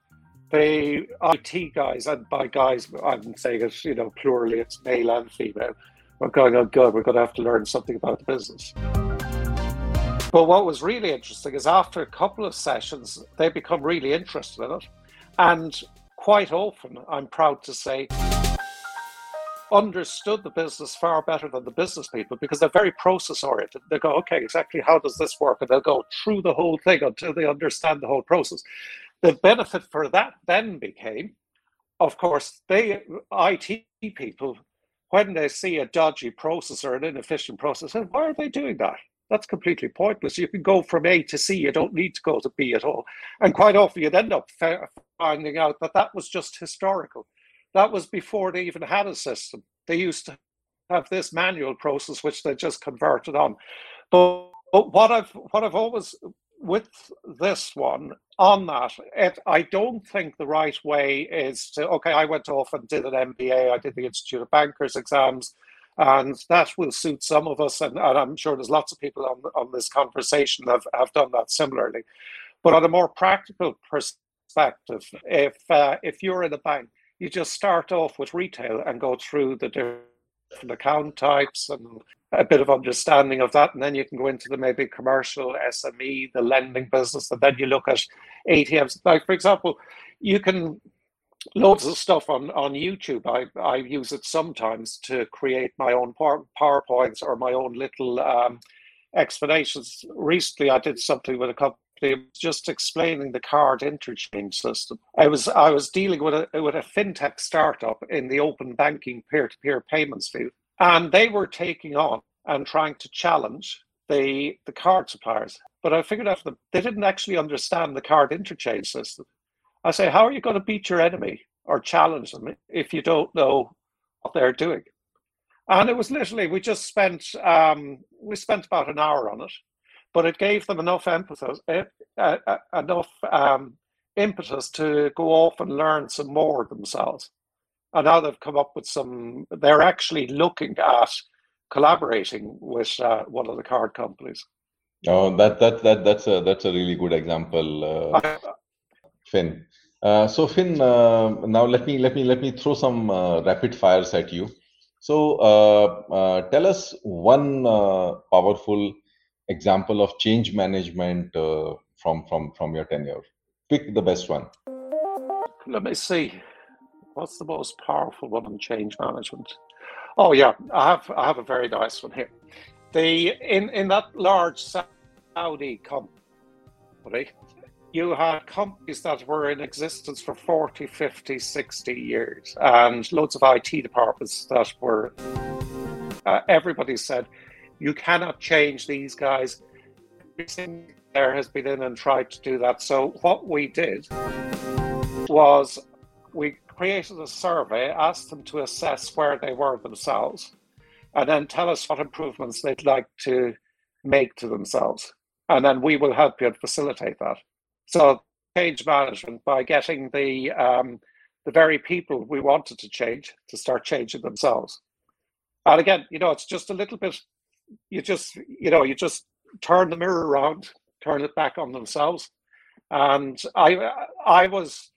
the IT guys, and by guys I'm saying it, you know, plurally, it's male and female. We're going, oh good, we're going to have to learn something about the business. But what was really interesting is after a couple of sessions, they become really interested in it. And quite often, I'm proud to say, understood the business far better than the business people because they're very process oriented. They go, okay, exactly how does this work? And they'll go through the whole thing until they understand the whole process. The benefit for that then became, of course, they IT people, when they see a dodgy process or an inefficient process, and why are they doing that? That's completely pointless. You can go from A to C. You don't need to go to B at all. And quite often you'd end up finding out that that was just historical that was before they even had a system. They used to have this manual process, which they just converted on. But, but what I've what I've always with this one on that, it, I don't think the right way is to okay. I went off and did an MBA. I did the Institute of Bankers exams, and that will suit some of us. And, and I'm sure there's lots of people on on this conversation have have done that similarly. But on a more practical perspective, if uh, if you're in a bank you just start off with retail and go through the different account types and a bit of understanding of that. And then you can go into the maybe commercial SME, the lending business, and then you look at ATMs. Like, for example, you can loads of stuff on, on YouTube. I, I use it sometimes to create my own PowerPoints or my own little um, explanations. Recently, I did something with a company just explaining the card interchange system. I was I was dealing with a with a fintech startup in the open banking peer to peer payments field, and they were taking on and trying to challenge the the card suppliers. But I figured out that they didn't actually understand the card interchange system. I say, how are you going to beat your enemy or challenge them if you don't know what they're doing? And it was literally we just spent um, we spent about an hour on it, but it gave them enough emphasis, uh, uh, enough um, impetus to go off and learn some more themselves. And now they've come up with some. They're actually looking at collaborating with uh, one of the card companies. Oh, that that that that's a that's a really good example, uh, Fin. Uh, so Fin, uh, now let me let me let me throw some uh, rapid fires at you. So uh, uh, tell us one powerful example of change management from from from your tenure. Pick the best one. Let me see. What's the most powerful one on change management? Oh yeah, I have I have a very nice one here. The in in that large Saudi company, you had companies that were in existence for 40, 50, 60 years, and loads of IT departments that were, uh, everybody said, you cannot change these guys. There has been in and tried to do that. So, what we did was we created a survey, asked them to assess where they were themselves, and then tell us what improvements they'd like to make to themselves. And then we will help you and facilitate that. So change management by getting the um, the very people we wanted to change to start changing themselves. And again, you know, it's just a little bit. You just, you know, you just turn the mirror around, turn it back on themselves. And I, I was,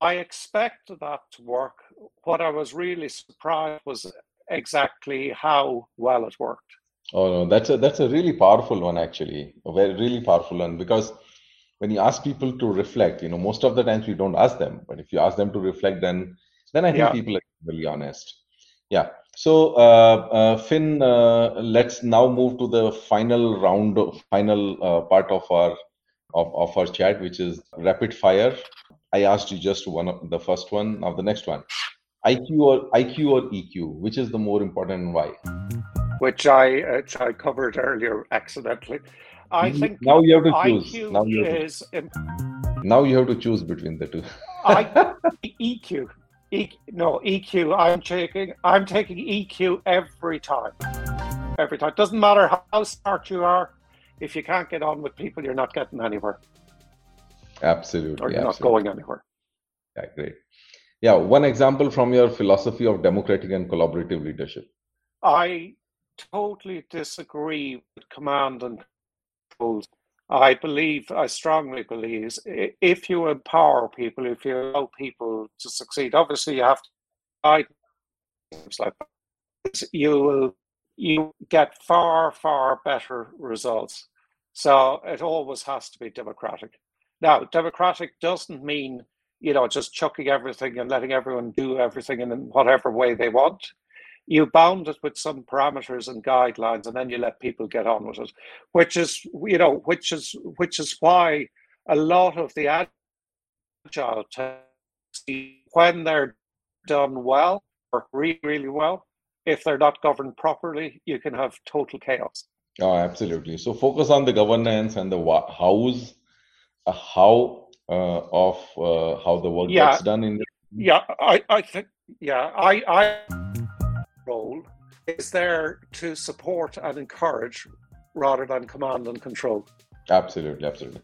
I expected that to work. What I was really surprised was exactly how well it worked. Oh no, that's a that's a really powerful one actually, a very really powerful one because when you ask people to reflect, you know, most of the times we don't ask them, but if you ask them to reflect, then then I think yeah. people are really honest. Yeah. So, uh, uh, Fin, uh, let's now move to the final round, final uh, part of our of, of our chat, which is rapid fire. I asked you just one of the first one. Now the next one, IQ or IQ or EQ, which is the more important and why? Which I which I covered earlier accidentally. I think now you have to choose. IQ now you have is to, now you have to choose between the two. I, EQ. E, no EQ. I'm taking. I'm taking EQ every time. Every time. Doesn't matter how smart you are. If you can't get on with people, you're not getting anywhere. Absolutely. Or you're absolutely. not going anywhere. Yeah, great. Yeah, one example from your philosophy of democratic and collaborative leadership. I totally disagree with command and I believe, I strongly believe, if you empower people, if you allow people to succeed, obviously you have to guide like you will you get far far better results. So it always has to be democratic. Now, democratic doesn't mean you know just chucking everything and letting everyone do everything in whatever way they want you bound it with some parameters and guidelines and then you let people get on with it which is you know which is which is why a lot of the agile tests when they're done well or really really well if they're not governed properly you can have total chaos oh absolutely so focus on the governance and the hows uh, how uh, of uh, how the work yeah. gets done in the- yeah i i think yeah i i role is there to support and encourage rather than command and control. Absolutely, absolutely.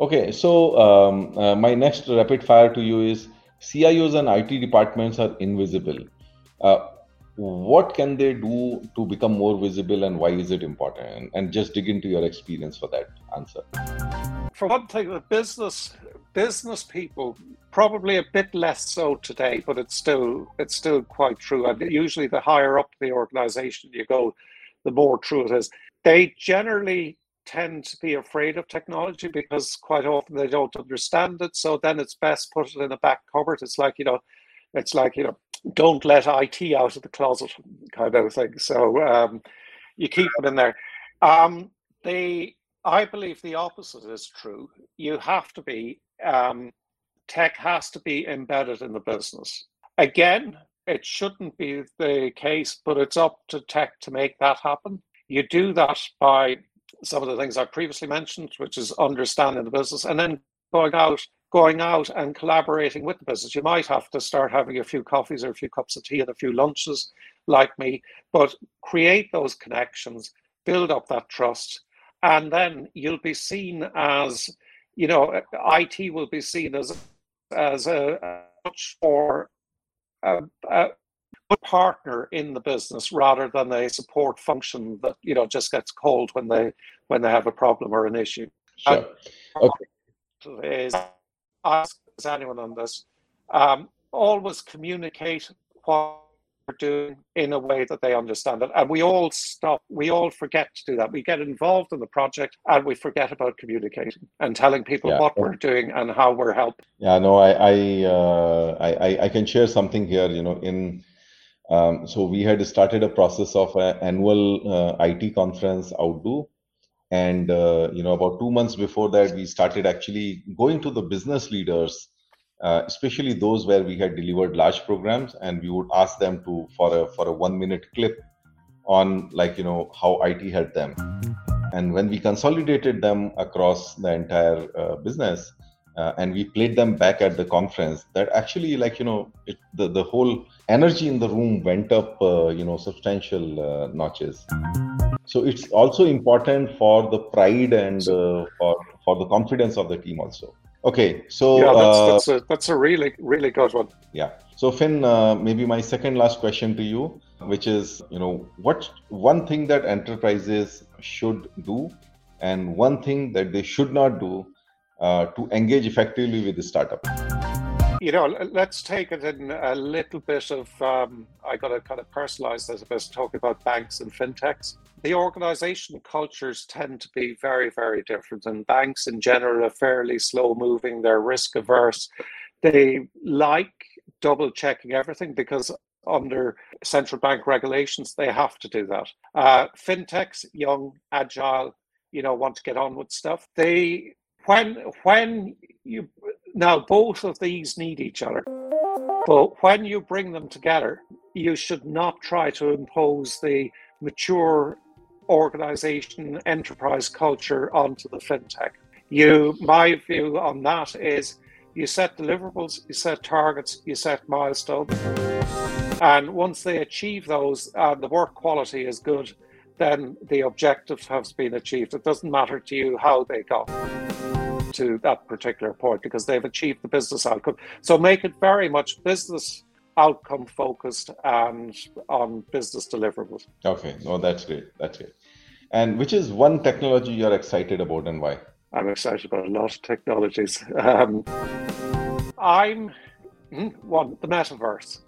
Okay, so um, uh, my next rapid fire to you is CIOs and IT departments are invisible. Uh, what can they do to become more visible and why is it important? And, and just dig into your experience for that answer. For one thing, the business business people probably a bit less so today, but it's still it's still quite true. And usually, the higher up the organization you go, the more true it is. They generally tend to be afraid of technology because quite often they don't understand it. So then it's best put it in a back cupboard. It's like you know, it's like you know, don't let IT out of the closet kind of thing. So um, you keep it in there. Um, they, I believe the opposite is true. You have to be um, tech has to be embedded in the business. Again, it shouldn't be the case, but it's up to tech to make that happen. You do that by some of the things I previously mentioned, which is understanding the business and then going out, going out and collaborating with the business. You might have to start having a few coffees or a few cups of tea and a few lunches like me, but create those connections, build up that trust, and then you'll be seen as, you know, IT will be seen as as a, much more a, a partner in the business rather than a support function that you know just gets called when they when they have a problem or an issue. Sure. Okay. Is ask anyone on this. Um, always communicate what doing in a way that they understand it. And we all stop, we all forget to do that. We get involved in the project and we forget about communicating and telling people yeah. what we're doing and how we're helping. Yeah, no, I I, uh, I I can share something here. You know, in um, so we had started a process of an annual uh, IT conference Outdo. And uh, you know, about two months before that, we started actually going to the business leaders uh, especially those where we had delivered large programs and we would ask them to for a for a one minute clip on like you know how it helped them. And when we consolidated them across the entire uh, business uh, and we played them back at the conference that actually like you know it, the, the whole energy in the room went up uh, you know substantial uh, notches. So it's also important for the pride and uh, for for the confidence of the team also Okay, so yeah, that's, uh, that's, a that's a really really good one. Yeah. So Fin, uh, maybe my second last question to you, which is, you know, what one thing that enterprises should do, and one thing that they should not do uh, to engage effectively with the startup. You know, let's take it in a little bit of. Um, I got to kind of personalize this a bit, talking about banks and fintechs the organization cultures tend to be very, very different. And banks in general are fairly slow moving, they're risk averse. They like double checking everything because under central bank regulations, they have to do that. Uh, fintechs, young, agile, you know, want to get on with stuff. They when when you now both of these need each other. But when you bring them together, you should not try to impose the mature organization enterprise culture onto the fintech. You, my view on that is you set deliverables, you set targets, you set milestones. And once they achieve those and the work quality is good, then the objective has been achieved. It doesn't matter to you how they got to that particular point because they've achieved the business outcome. So make it very much business outcome focused and on business deliverables. Okay, no, that's great. That's great. And which is one technology you're excited about and why? I'm excited about a lot of technologies. Um, I'm hmm, one the metaverse.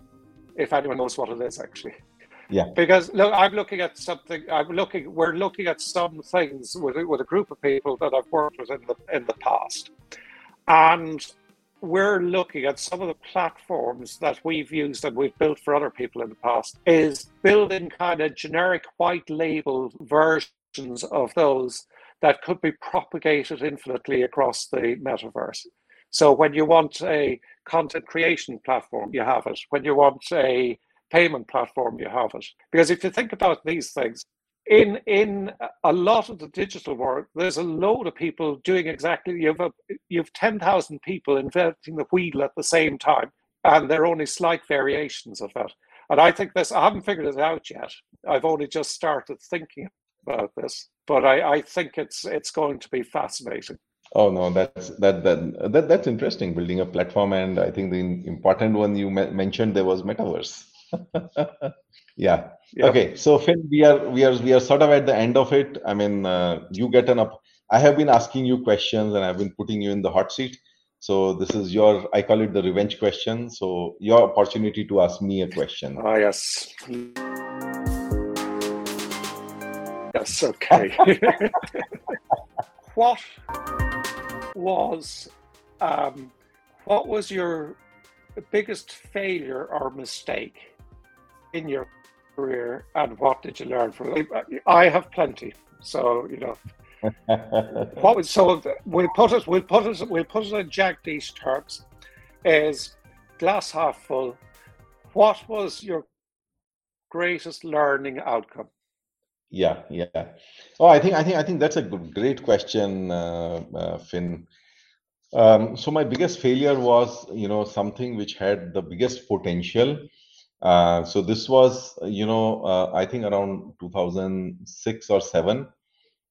If anyone knows what it is, actually. Yeah. Because look, I'm looking at something. I'm looking. We're looking at some things with with a group of people that I've worked with in the in the past, and we're looking at some of the platforms that we've used and we've built for other people in the past is building kind of generic white label versions of those that could be propagated infinitely across the metaverse. So when you want a content creation platform, you have it. When you want a payment platform, you have it. Because if you think about these things, in in a lot of the digital world, there's a load of people doing exactly. You've a, you've ten thousand people inventing the wheel at the same time, and there are only slight variations of that. And I think this. I haven't figured it out yet. I've only just started thinking about this, but I, I think it's it's going to be fascinating. Oh no, that's that that, that that's interesting. Building a platform, and I think the important one you mentioned there was metaverse. yeah Okay, so Fin, we are we are we are sort of at the end of it. I mean, uh, you get an up. I have been asking you questions and I've been putting you in the hot seat. So this is your, I call it the revenge question. So your opportunity to ask me a question. Ah, yes. Yes, okay. what was um, what was your biggest failure or mistake in your career, and what did you learn from it? I have plenty, so you know. what was so? We'll put it. We'll put it. We'll put it in Jagdish's terms. Is glass half full? What was your greatest learning outcome? Yeah, yeah. Oh, I think I think I think that's a good, great question, uh, uh, Fin. Um, so my biggest failure was, you know, something which had the biggest potential. Uh, so this was, you know, uh, I think around 2006 or seven,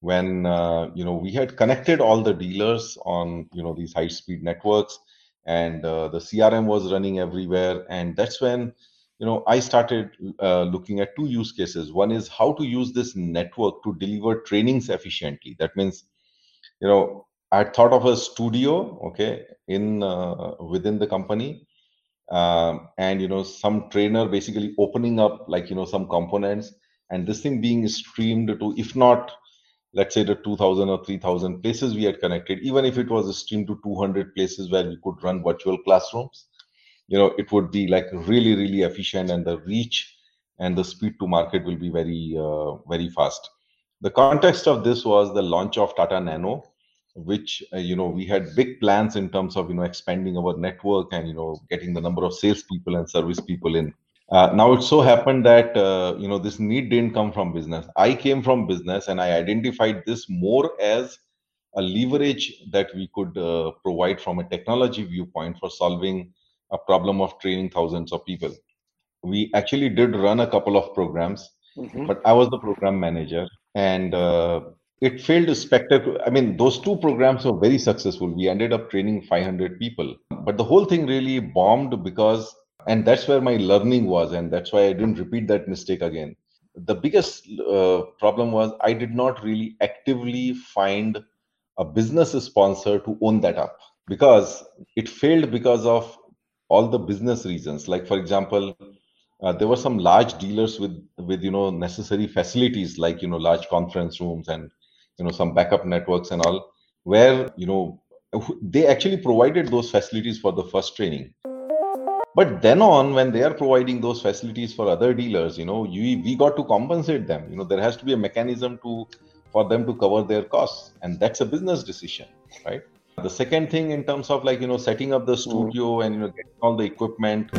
when uh, you know we had connected all the dealers on, you know, these high-speed networks, and uh, the CRM was running everywhere, and that's when, you know, I started uh, looking at two use cases. One is how to use this network to deliver trainings efficiently. That means, you know, I thought of a studio, okay, in uh, within the company, um, and you know some trainer basically opening up like you know some components, and this thing being streamed to, if not, let's say the 2,000 or 3,000 places we had connected, even if it was streamed to 200 places where we could run virtual classrooms, you know, it would be like really really efficient, and the reach and the speed to market will be very uh, very fast. The context of this was the launch of Tata Nano which uh, you know we had big plans in terms of you know expanding our network and you know getting the number of salespeople and service people in. Uh, now it so happened that uh, you know this need didn't come from business. I came from business and I identified this more as a leverage that we could uh, provide from a technology viewpoint for solving a problem of training thousands of people. We actually did run a couple of programs, mm-hmm. but I was the program manager and uh, it failed spectacular. I mean, those two programs were very successful. We ended up training 500 people, but the whole thing really bombed because, and that's where my learning was, and that's why I didn't repeat that mistake again. The biggest uh, problem was I did not really actively find a business sponsor to own that up because it failed because of all the business reasons. Like, for example, uh, there were some large dealers with with you know necessary facilities like you know large conference rooms and you know some backup networks and all where you know they actually provided those facilities for the first training. But then on when they are providing those facilities for other dealers you know you, we got to compensate them. You know there has to be a mechanism to for them to cover their costs and that's a business decision right? The second thing in terms of like you know setting up the studio mm. and you know getting all the equipment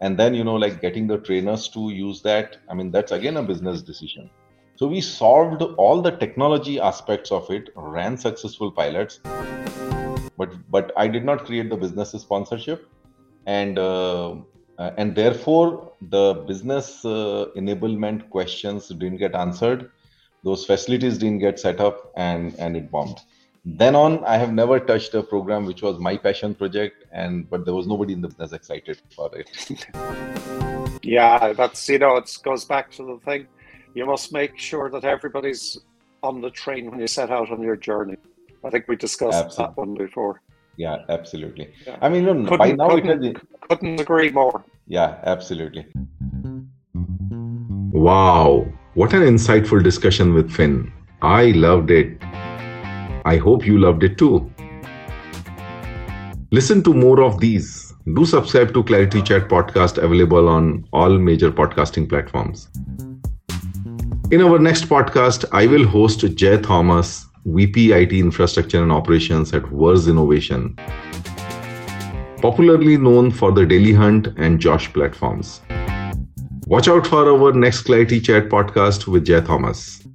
and then you know like getting the trainers to use that i mean that's again a business decision so we solved all the technology aspects of it, ran successful pilots, but but I did not create the business sponsorship, and uh, uh, and therefore the business uh, enablement questions didn't get answered, those facilities didn't get set up, and and it bombed. Then on, I have never touched a program which was my passion project, and but there was nobody in the business excited for it. yeah, that's you know it goes back to the thing you must make sure that everybody's on the train when you set out on your journey. I think we discussed absolutely. that one before. Yeah, absolutely. Yeah. I mean, look, by now couldn't, it has couldn't agree more. Yeah, absolutely. Wow, what an insightful discussion with Fin. I loved it. I hope you loved it too. Listen to more of these. Do subscribe to ClariTea Chat podcast available on all major podcasting platforms. In our next podcast, I will host Jay Thomas, VP IT Infrastructure and Operations at Verse Innovation, popularly known for the Daily Hunt and Josh platforms. Watch out for our next ClariTea Chat podcast with Jay Thomas.